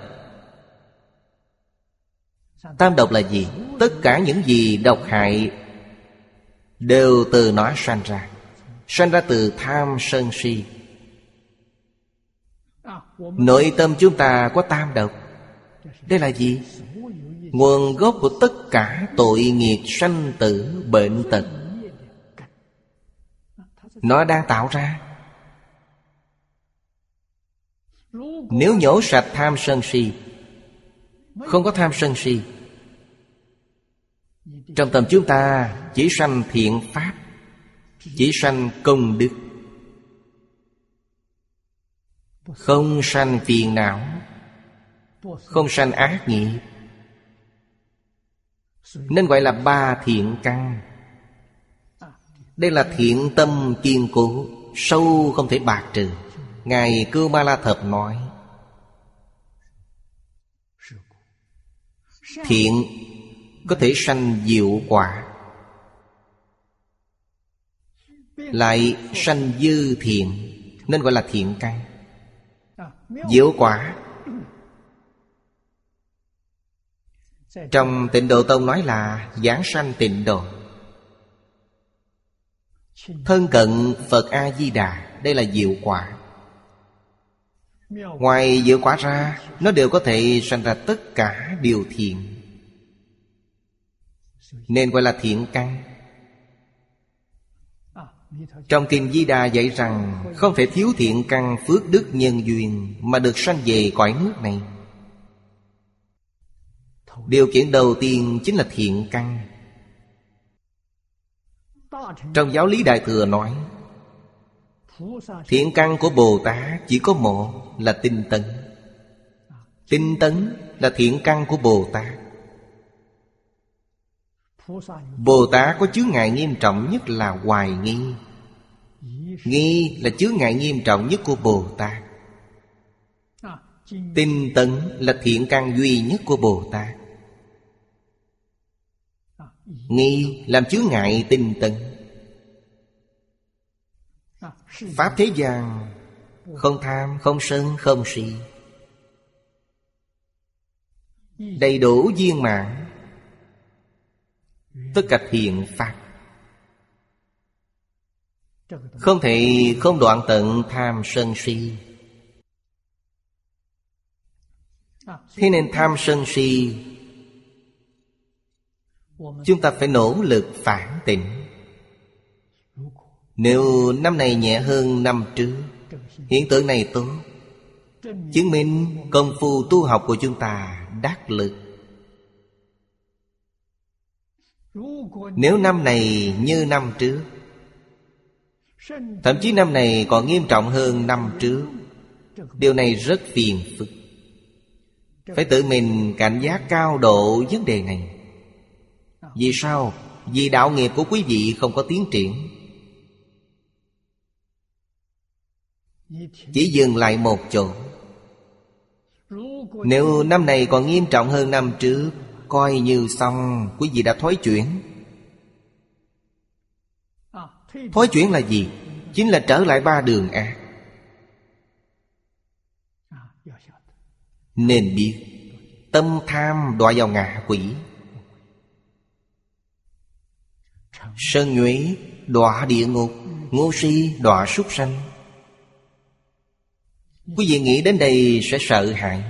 Tam độc là gì? Tất cả những gì độc hại Đều từ nó sanh ra. Sanh ra từ tham sân si. Nội tâm chúng ta có tam độc. Đây là gì? Nguồn gốc của tất cả tội nghiệp sanh tử bệnh tật. Nó đang tạo ra. Nếu nhổ sạch tham sân si, Không có tham sân si, Trong tâm chúng ta chỉ sanh thiện pháp, Chỉ sanh công đức. Không sanh phiền não, Không sanh ác nghiệp nên gọi là ba thiện căn. Đây là thiện tâm kiên cố, Sâu không thể bạc trừ. Ngài Cư Ma La Thập nói, Thiện có thể sanh diệu quả, Lại sanh dư thiện, Nên gọi là thiện căn. Diệu quả Trong tịnh độ tông nói là Giảng sanh tịnh độ. Thân cận Phật A-di-đà, Đây là diệu quả. Ngoài diệu quả ra, Nó đều có thể sanh ra tất cả điều thiện. Nên gọi là thiện căn. Trong Kinh Di Đà dạy rằng Không thể thiếu thiện căn phước đức nhân duyên Mà được sanh về cõi nước này. Điều kiện đầu tiên chính là thiện căn. Trong giáo lý Đại Thừa nói, Thiện căn của Bồ Tát chỉ có một là tinh tấn. Tinh tấn là thiện căn của Bồ Tát. Bồ Tát có chướng ngại nghiêm trọng nhất là hoài nghi. Nghi là chướng ngại nghiêm trọng nhất của Bồ Tát. Tinh tấn là thiện căn duy nhất của Bồ Tát. Nghi làm chướng ngại tinh tấn. Pháp thế gian Không tham, không sân, không si. Đầy đủ viên mạng Tất cả thiện pháp. Không thể không đoạn tận tham sân si. Thế nên tham sân si Chúng ta phải nỗ lực phản tỉnh Nếu năm này nhẹ hơn năm trước, Hiện tượng này tốt. Chứng minh công phu tu học của chúng ta đắc lực. Nếu năm này như năm trước, Thậm chí năm này còn nghiêm trọng hơn năm trước, Điều này rất phiền phức. Phải tự mình cảnh giác cao độ vấn đề này. Vì sao? Vì đạo nghiệp của quý vị không có tiến triển. Chỉ dừng lại một chỗ. Nếu năm này còn nghiêm trọng hơn năm trước, Coi như xong, Quý vị đã thối chuyển. Thối chuyển là gì? Chính là trở lại ba đường ác Nên biết, Tâm tham đọa vào ngạ quỷ. Sơn nhuế, đọa địa ngục, Ngô si, đọa súc sanh. Quý vị nghĩ đến đây sẽ sợ hãi.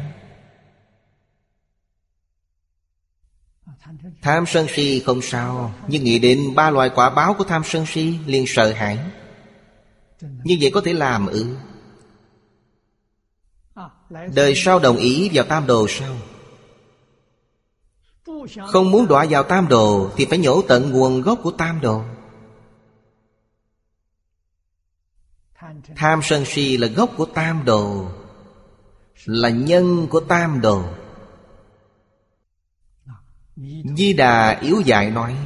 Tham sân si không sao, Nhưng nghĩ đến ba loại quả báo của tham sân si liền sợ hãi. Như vậy có thể làm ư? Đời sau đồng ý vào tam đồ sau không muốn đọa vào tam đồ Thì phải nhổ tận nguồn gốc của tam đồ. Tham sân si là gốc của tam đồ, Là nhân của tam đồ. Di Đà yếu dạy nói,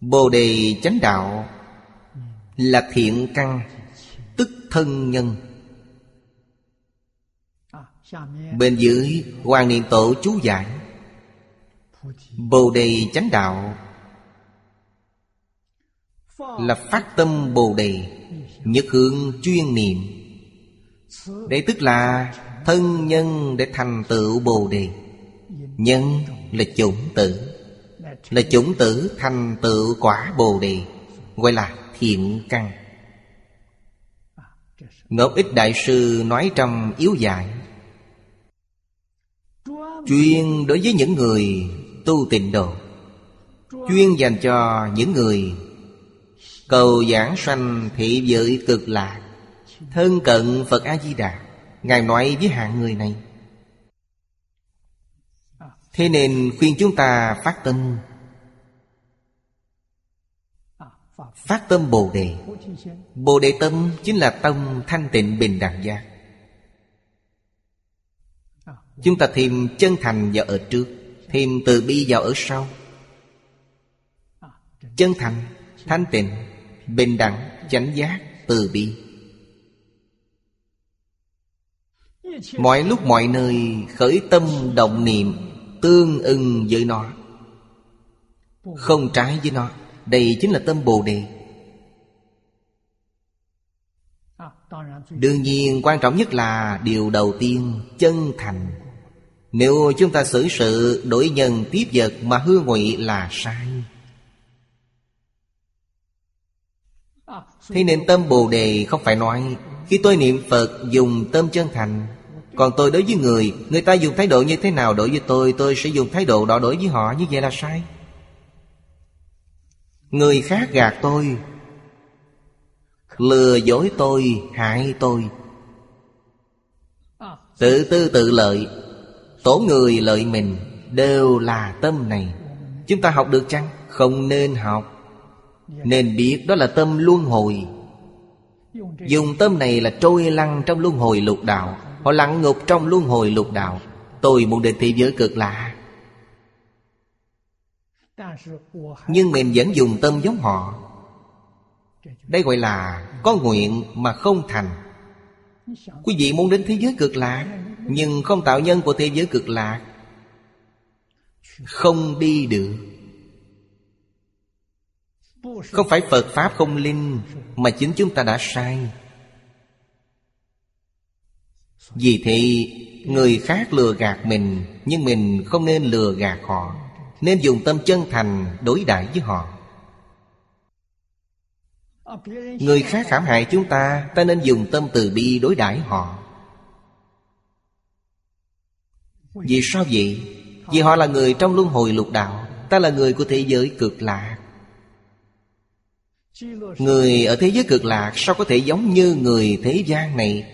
Bồ đề chánh đạo Là thiện căn, Tức thân nhân. Bên dưới Hoàng Niệm Tổ chú giải Bồ đề chánh đạo. Là phát tâm Bồ đề, Nhất hướng chuyên niệm. Đây tức là Thân nhân để thành tựu Bồ đề. Nhân là chủng tử. Là chủng tử thành tựu quả Bồ đề, Gọi là thiện căn. Ngọc Ích Đại Sư nói trong yếu dạy Chuyên đối với những người tu tịnh độ, Chuyên dành cho những người Cầu giảng sanh thị giới cực lạc, Thân cận Phật A-di-đà, Ngài nói với hạng người này. Thế nên khuyên chúng ta phát tâm Phát tâm Bồ Đề. Bồ Đề tâm chính là tâm thanh tịnh bình đẳng giác. Chúng ta thêm chân thành vào ở trước. Thêm từ bi vào ở sau. Chân thành, thanh tịnh, bình đẳng, chánh giác, từ bi. Mọi lúc mọi nơi khởi tâm động niệm Tương ưng với nó. Không trái với nó Đây chính là tâm Bồ Đề. Đương nhiên quan trọng nhất là Điều đầu tiên chân thành. Nếu chúng ta xử sự Đổi nhân tiếp vật mà hư ngụy là sai. Thế nên tâm Bồ Đề không phải nói, Khi tôi niệm Phật dùng tâm chân thành, Còn tôi đối với người Người ta dùng thái độ như thế nào đối với tôi Tôi sẽ dùng thái độ đó đối với họ, Như vậy là sai. Người khác gạt tôi, Lừa dối tôi, Hại tôi. Tự tư tự lợi tổ người lợi mình Đều là tâm này. Chúng ta học được chăng? Không nên học. Nên biết đó là tâm luân hồi. Dùng tâm này là trôi lăn trong luân hồi lục đạo. Họ lặn ngục trong luân hồi lục đạo. Tôi muốn đến thế giới cực lạ. Nhưng mình vẫn dùng tâm giống họ. Đây gọi là có nguyện mà không thành. Quý vị muốn đến thế giới cực lạc nhưng không tạo nhân của thế giới cực lạc, Không đi được. Không phải Phật Pháp không linh, Mà chính chúng ta đã sai. Vì thế, Người khác lừa gạt mình, Nhưng mình không nên lừa gạt họ, Nên dùng tâm chân thành đối đãi với họ. Người khác hãm hại chúng ta Ta nên dùng tâm từ bi đối đãi họ. Vì sao vậy? Vì họ là người trong luân hồi lục đạo, Ta là người của thế giới cực lạc. Người ở thế giới cực lạc Sao có thể giống như người thế gian này?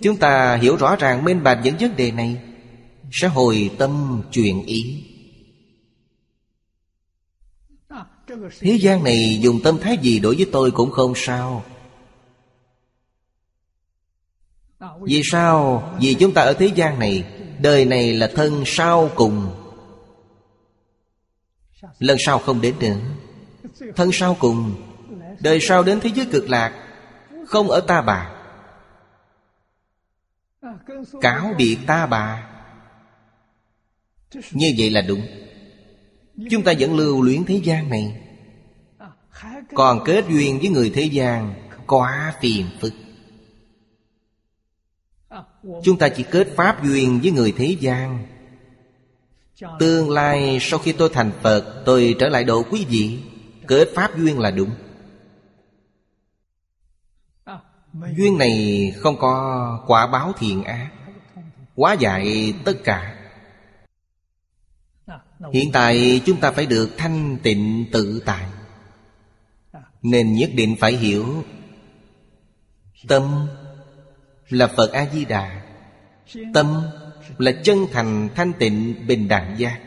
Chúng ta hiểu rõ ràng minh bạch những vấn đề này, Sẽ hồi tâm chuyển ý. Thế gian này dùng tâm thái gì đối với tôi cũng không sao. Vì sao? Vì chúng ta ở thế gian này, Đời này là thân sau cùng. Lần sau không đến nữa. Thân sau cùng. Đời sau đến thế giới cực lạc. Không ở ta bà. Cáo biệt ta bà. Như vậy là đúng. Chúng ta vẫn lưu luyến thế gian này. Còn kết duyên với người thế gian Quá phiền phức. Chúng ta chỉ kết pháp duyên với người thế gian. Tương lai sau khi tôi thành Phật, Tôi trở lại độ quý vị. Kết pháp duyên là đúng. Duyên này không có quả báo thiện ác. Quá dạy tất cả. Hiện tại chúng ta phải được thanh tịnh tự tại. Nên nhất định phải hiểu Tâm là Phật A-di-đà. Tâm là chân thành, thanh tịnh, bình đẳng giác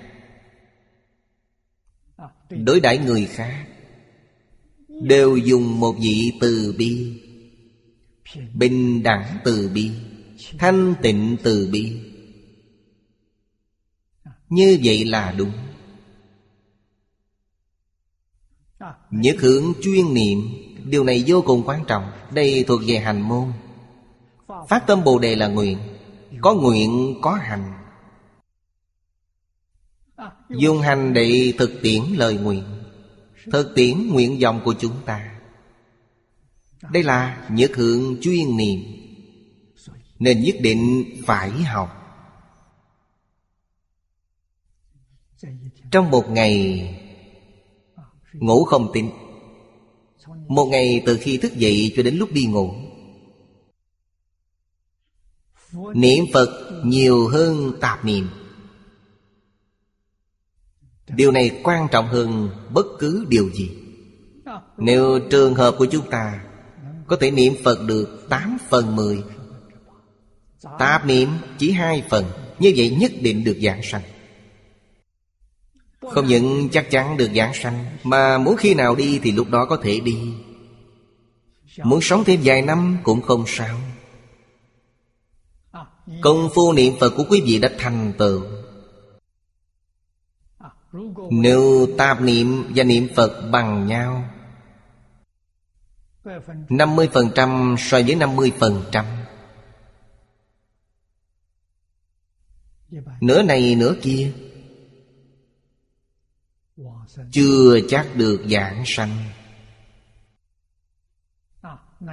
Đối đãi người khác Đều dùng một vị từ bi. Bình đẳng từ bi, Thanh tịnh từ bi. Như vậy là đúng. Nhất hướng chuyên niệm, Điều này vô cùng quan trọng. Đây thuộc về hành môn. Phát tâm Bồ Đề là nguyện, Có nguyện, có hành. Dùng hành để thực tiễn lời nguyện, Thực tiễn nguyện vọng của chúng ta. Đây là nhất hướng chuyên niệm, Nên nhất định phải học. Trong một ngày Ngủ không tin Một ngày từ khi thức dậy cho đến lúc đi ngủ Niệm Phật nhiều hơn tạp niệm. Điều này quan trọng hơn bất cứ điều gì. Nếu trường hợp của chúng ta Có thể niệm Phật được 8 phần 10 Tạp niệm chỉ hai phần, Như vậy nhất định được giảng sanh. Không những chắc chắn được giảng sanh, Mà muốn khi nào đi thì lúc đó có thể đi. Muốn sống thêm vài năm cũng không sao. Công phu niệm Phật của quý vị đã thành tựu. Nếu tạp niệm và niệm Phật bằng nhau 50% so với 50% Nửa này, nửa kia, Chưa chắc được giảng sanh.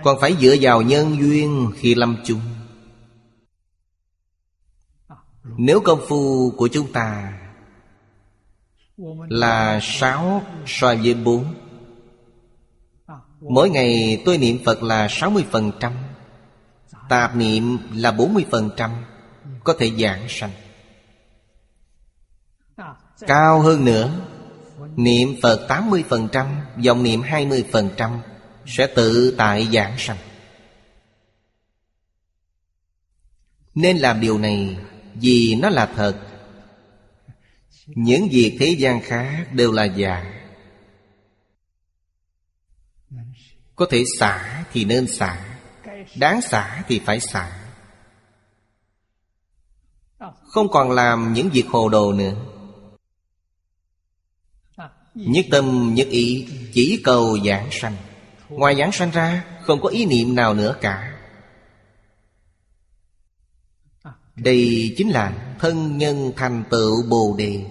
Còn phải dựa vào nhân duyên khi lâm chung. Nếu công phu của chúng ta là sáu so với bốn, Mỗi ngày tôi niệm Phật là 60% Tạp niệm là 40% Có thể giảng sanh. Cao hơn nữa, Niệm Phật 80% Dòng niệm 20% Sẽ tự tại giảng sanh. Nên làm điều này vì nó là thật. Những việc thế gian khác đều là giả. Có thể xả thì nên xả. Đáng xả thì phải xả. Không còn làm những việc hồ đồ nữa. Nhất tâm, nhất ý Chỉ cầu giảng sanh. Ngoài giảng sanh ra, Không có ý niệm nào nữa cả. Đây chính là thân nhân thành tựu Bồ Đề.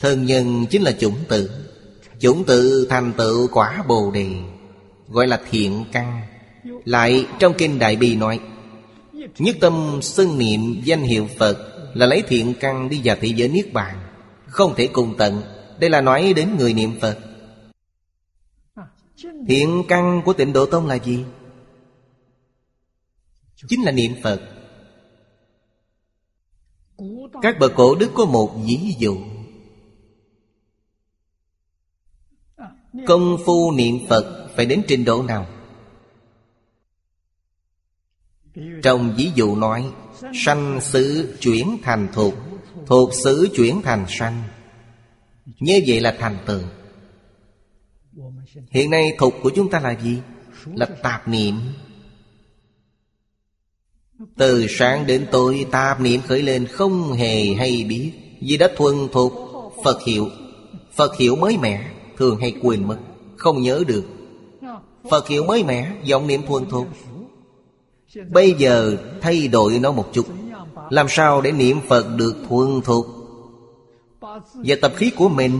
Thân nhân chính là chủng tử. Chủng tử thành tựu quả Bồ Đề, Gọi là thiện căn. Lại trong Kinh Đại Bi nói, Nhất tâm xưng niệm danh hiệu Phật Là lấy thiện căn đi vào thế giới Niết Bàn, Không thể cùng tận. Đây là nói đến người niệm Phật. Thiện căn của tịnh Độ Tông là gì? Chính là niệm Phật. Các bậc cổ đức có một ví dụ. Công phu niệm Phật phải đến trình độ nào? Trong ví dụ nói Sanh xứ chuyển thành thuộc Thuộc xứ chuyển thành sanh. Như vậy là thành tựu. Hiện nay thuộc của chúng ta là gì? Là tạp niệm từ sáng đến tối tạp niệm khởi lên không hề hay biết. Vì đã thuần thuộc Phật hiệu. Phật hiệu mới mẻ, Thường hay quên mất, Không nhớ được. Phật hiệu mới mẻ, Giọng niệm thuần thục Bây giờ thay đổi nó một chút. Làm sao để niệm Phật được thuần thục Và tập khí của mình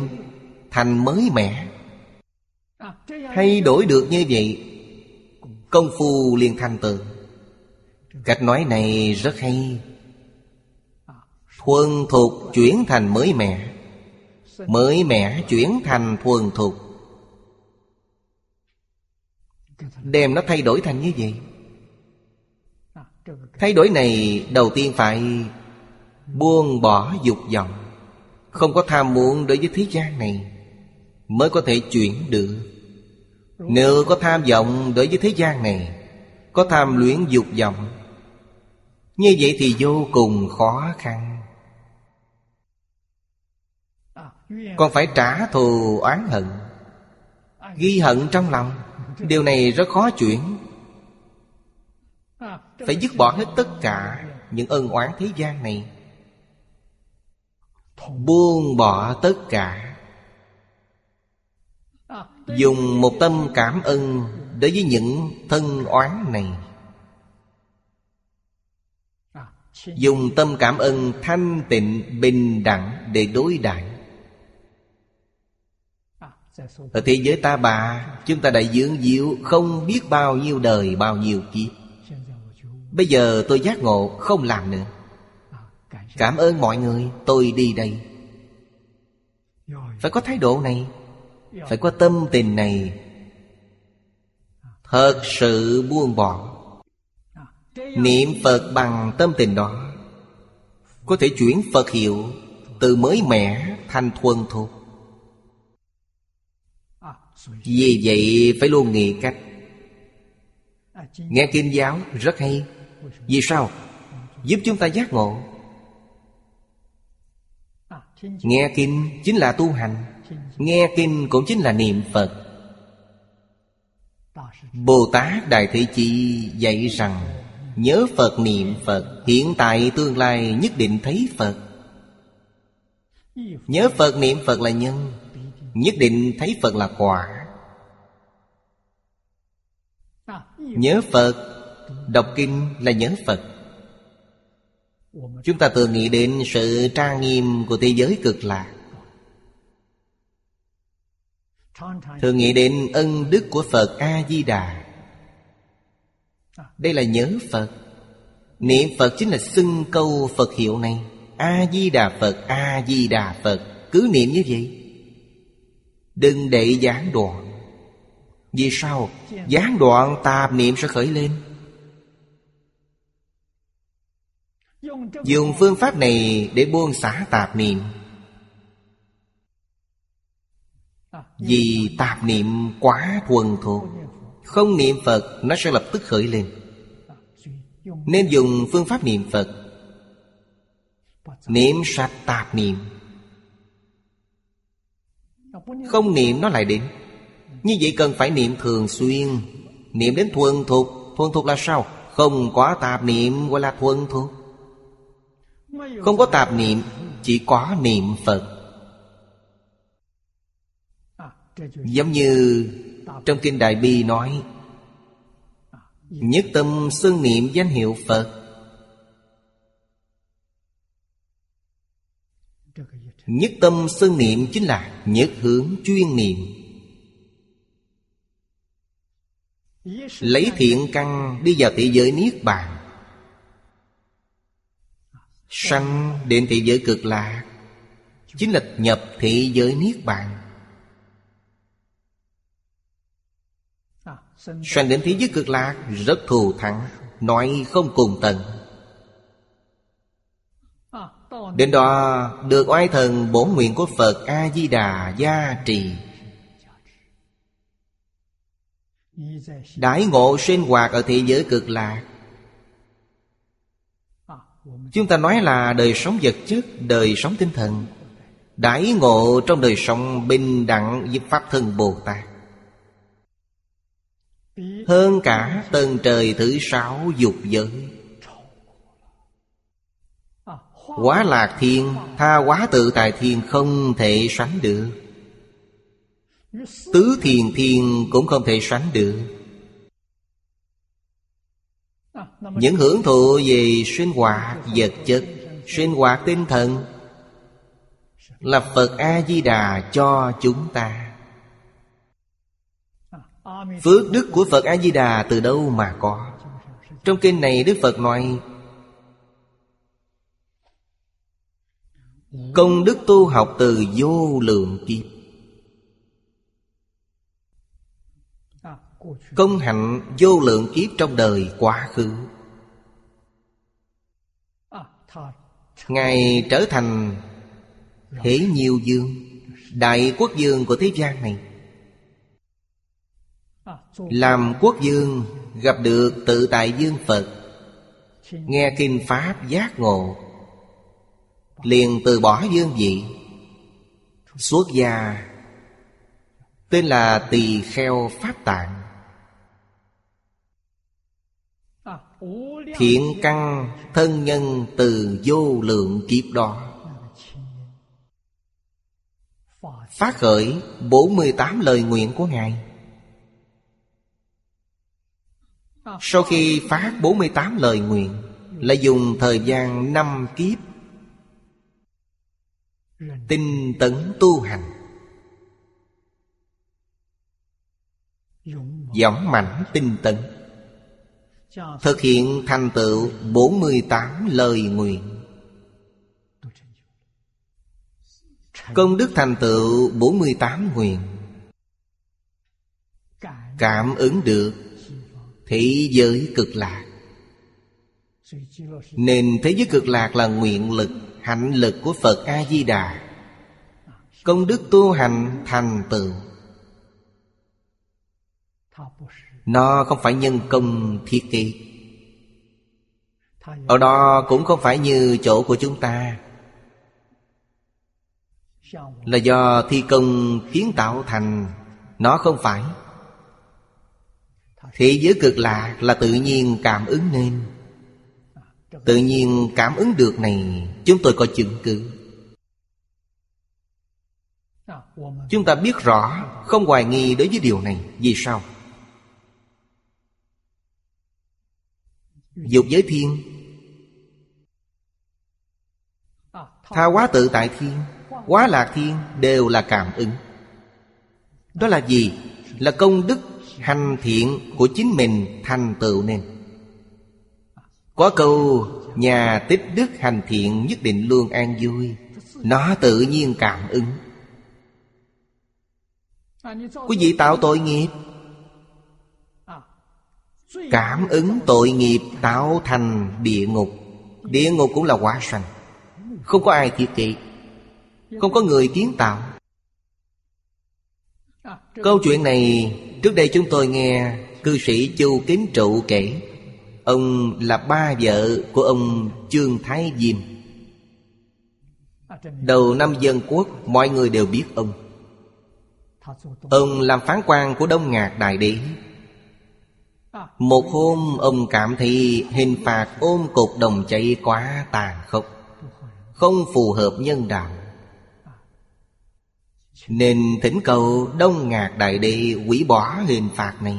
Thành mới mẻ. Thay đổi được như vậy, Công phu liền thành tựu. Cách nói này rất hay. Thuần thục chuyển thành mới mẻ. Mới mẻ chuyển thành thuần thục Đem nó thay đổi thành như vậy. Thay đổi này đầu tiên phải Buông bỏ dục vọng. Không có tham muốn đối với thế gian này Mới có thể chuyển được. Nếu có tham vọng đối với thế gian này, Có tham luyến dục vọng như vậy thì vô cùng khó khăn. Còn phải trả thù oán hận, Ghi hận trong lòng. Điều này rất khó chuyển. Phải dứt bỏ hết tất cả Những ân oán thế gian này. Buông bỏ tất cả. Dùng một tâm cảm ơn Đối với những thân oán này. Dùng tâm cảm ơn thanh tịnh bình đẳng để đối đãi. Ở thế giới ta bà Chúng ta đã dưỡng diệu Không biết bao nhiêu đời bao nhiêu kiếp. Bây giờ tôi giác ngộ Không làm nữa. Cảm ơn mọi người Tôi đi đây. Phải có thái độ này Phải có tâm tình này. Thật sự buông bỏ Niệm Phật bằng tâm tình đó, Có thể chuyển Phật hiệu Từ mới mẻ thành thuần thuộc. Vì vậy phải luôn nghĩ cách. Nghe kinh giáo rất hay. Vì sao? Giúp chúng ta giác ngộ. Nghe kinh chính là tu hành, Nghe kinh cũng chính là niệm Phật. Bồ Tát Đại Thế Chi dạy rằng Nhớ Phật niệm Phật, Hiện tại tương lai nhất định thấy Phật. Nhớ Phật niệm Phật là nhân, Nhất định thấy Phật là quả. Nhớ Phật, Đọc kinh là nhớ Phật. Chúng ta thường nghĩ đến sự trang nghiêm của thế giới cực lạc Thường nghĩ đến ân đức của Phật A-di-đà đây là nhớ Phật. Niệm Phật chính là xưng câu Phật hiệu này. A-di-đà Phật, A-di-đà Phật. Cứ niệm như vậy. Đừng để gián đoạn. Vì sao? Gián đoạn tạp niệm sẽ khởi lên. Dùng phương pháp này để buông xả tạp niệm. Vì tạp niệm quá thuần thuộc. Không niệm Phật nó sẽ lập tức khởi lên. Nên dùng phương pháp niệm Phật. Niệm sạch tạp niệm. Không niệm nó lại đến Như vậy cần phải niệm thường xuyên. Niệm đến thuần thuộc Thuần thuộc là sao? Không có tạp niệm gọi là thuần thuộc Không có tạp niệm, Chỉ có niệm Phật. Giống như trong Kinh Đại Bi nói Nhất tâm xưng niệm danh hiệu Phật. Nhất tâm xưng niệm chính là nhất hướng chuyên niệm. Lấy thiện căn đi vào thế giới Niết Bàn. Sanh đến thế giới cực lạc Chính là nhập thế giới Niết Bàn. Sanh đến thế giới cực lạc, Rất thù thắng, Nói không cùng tận Đến đó, được oai thần bổn nguyện của Phật A-di-đà gia trì. Đãi ngộ sinh hoạt ở thế giới cực lạc. Chúng ta nói là đời sống vật chất, Đời sống tinh thần. Đãi ngộ trong đời sống bình đẳng với Pháp thân Bồ Tát hơn cả tầng trời thứ sáu dục giới. Quá lạc thiên, Tha quá tự tại thiên không thể sánh được. Tứ thiền thiên cũng không thể sánh được. Những hưởng thụ về sinh hoạt vật chất, Sinh hoạt tinh thần Là Phật A-di-đà cho chúng ta. Phước đức của Phật A-di-đà từ đâu mà có? Trong kinh này Đức Phật nói, Công đức tu học từ vô lượng kiếp. Công hạnh vô lượng kiếp trong đời quá khứ. Ngài trở thành Thế nhiều dương, Đại quốc dương của thế gian này. Làm quốc dương, Gặp được tự tại dương Phật. Nghe kinh Pháp giác ngộ, Liền từ bỏ dương vị. Xuất gia, Tên là Tỳ Kheo Pháp Tạng. Thiện căn thân nhân từ vô lượng kiếp đó. Phát khởi 48 lời nguyện của Ngài. Sau khi phát 48 lời nguyện Là dùng thời gian năm kiếp. Tinh tấn tu hành. Dõng mãnh tinh tấn. Thực hiện thành tựu 48 lời nguyện. Công đức thành tựu 48 nguyện. Cảm ứng được Thế giới cực lạc. Nên thế giới cực lạc là nguyện lực, Hạnh lực của Phật A-di-đà. Công đức tu hành thành tựu. Nó không phải nhân công thiết kế. Ở đó cũng không phải như chỗ của chúng ta. Là do thi công kiến tạo thành, Nó không phải. Thế giới cực lạc là tự nhiên cảm ứng nên. Tự nhiên cảm ứng được này, Chúng tôi có chứng cứ. Chúng ta biết rõ, Không hoài nghi đối với điều này. Vì sao? Dục giới thiên. Tha hóa tự tại thiên Quá lạc thiên đều là cảm ứng. Đó là gì? Là công đức hành thiện của chính mình thành tựu nên. Có câu, Nhà tích đức hành thiện nhất định luôn an vui. Nó tự nhiên cảm ứng. Quý vị tạo tội nghiệp. Cảm ứng tội nghiệp tạo thành địa ngục. Địa ngục cũng là quả sanh. Không có ai thiết kỵ. Không có người kiến tạo. Câu chuyện này Trước đây chúng tôi nghe Cư sĩ Chu Kính Trụ kể. Ông là ba vợ của ông Trương Thái Diêm. Đầu năm dân quốc Mọi người đều biết ông. Ông làm phán quan của Đông Ngạc Đại Đế. Một hôm ông cảm thấy hình phạt ôm cục đồng chạy quá tàn khốc. Không phù hợp nhân đạo nên thỉnh cầu Đông Ngạc Đại Đế hủy bỏ hình phạt này.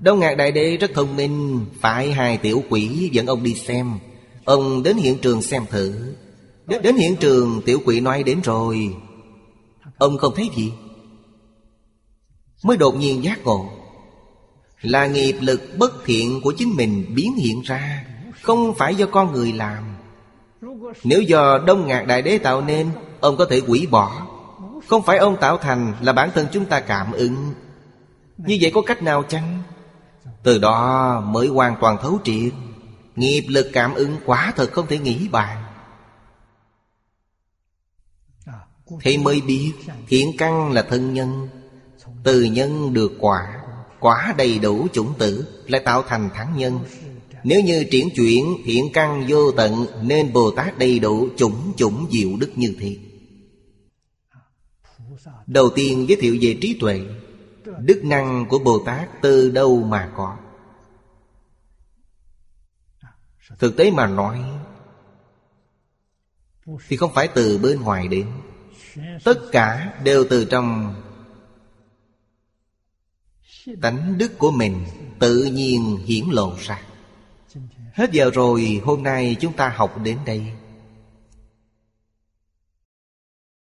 Đông Ngạc Đại Đế rất thông minh Phải hai tiểu quỷ dẫn ông đi xem. Ông đến hiện trường xem thử. Đến hiện trường, tiểu quỷ nói đến rồi. Ông không thấy gì. Mới đột nhiên giác ngộ. Là nghiệp lực bất thiện của chính mình biến hiện ra, Không phải do con người làm. Nếu do Đông Ngạc Đại Đế tạo nên, Ông có thể hủy bỏ. Không phải ông tạo thành là bản thân chúng ta cảm ứng. Như vậy có cách nào chăng? Từ đó mới hoàn toàn thấu triệt. Nghiệp lực cảm ứng quá thật không thể nghĩ bàn. Thì mới biết Thiện căn là thân nhân. Từ nhân được quả Quả đầy đủ chủng tử, Lại tạo thành thắng nhân. Nếu như triển chuyển thiện căn vô tận, Nên Bồ Tát đầy đủ chủng chủng diệu đức như thế. Đầu tiên giới thiệu về trí tuệ. Đức năng của Bồ Tát từ đâu mà có? Thực tế mà nói, Thì không phải từ bên ngoài đến. Tất cả đều từ trong Tánh đức của mình tự nhiên hiển lộ ra. Hết giờ rồi, hôm nay chúng ta học đến đây.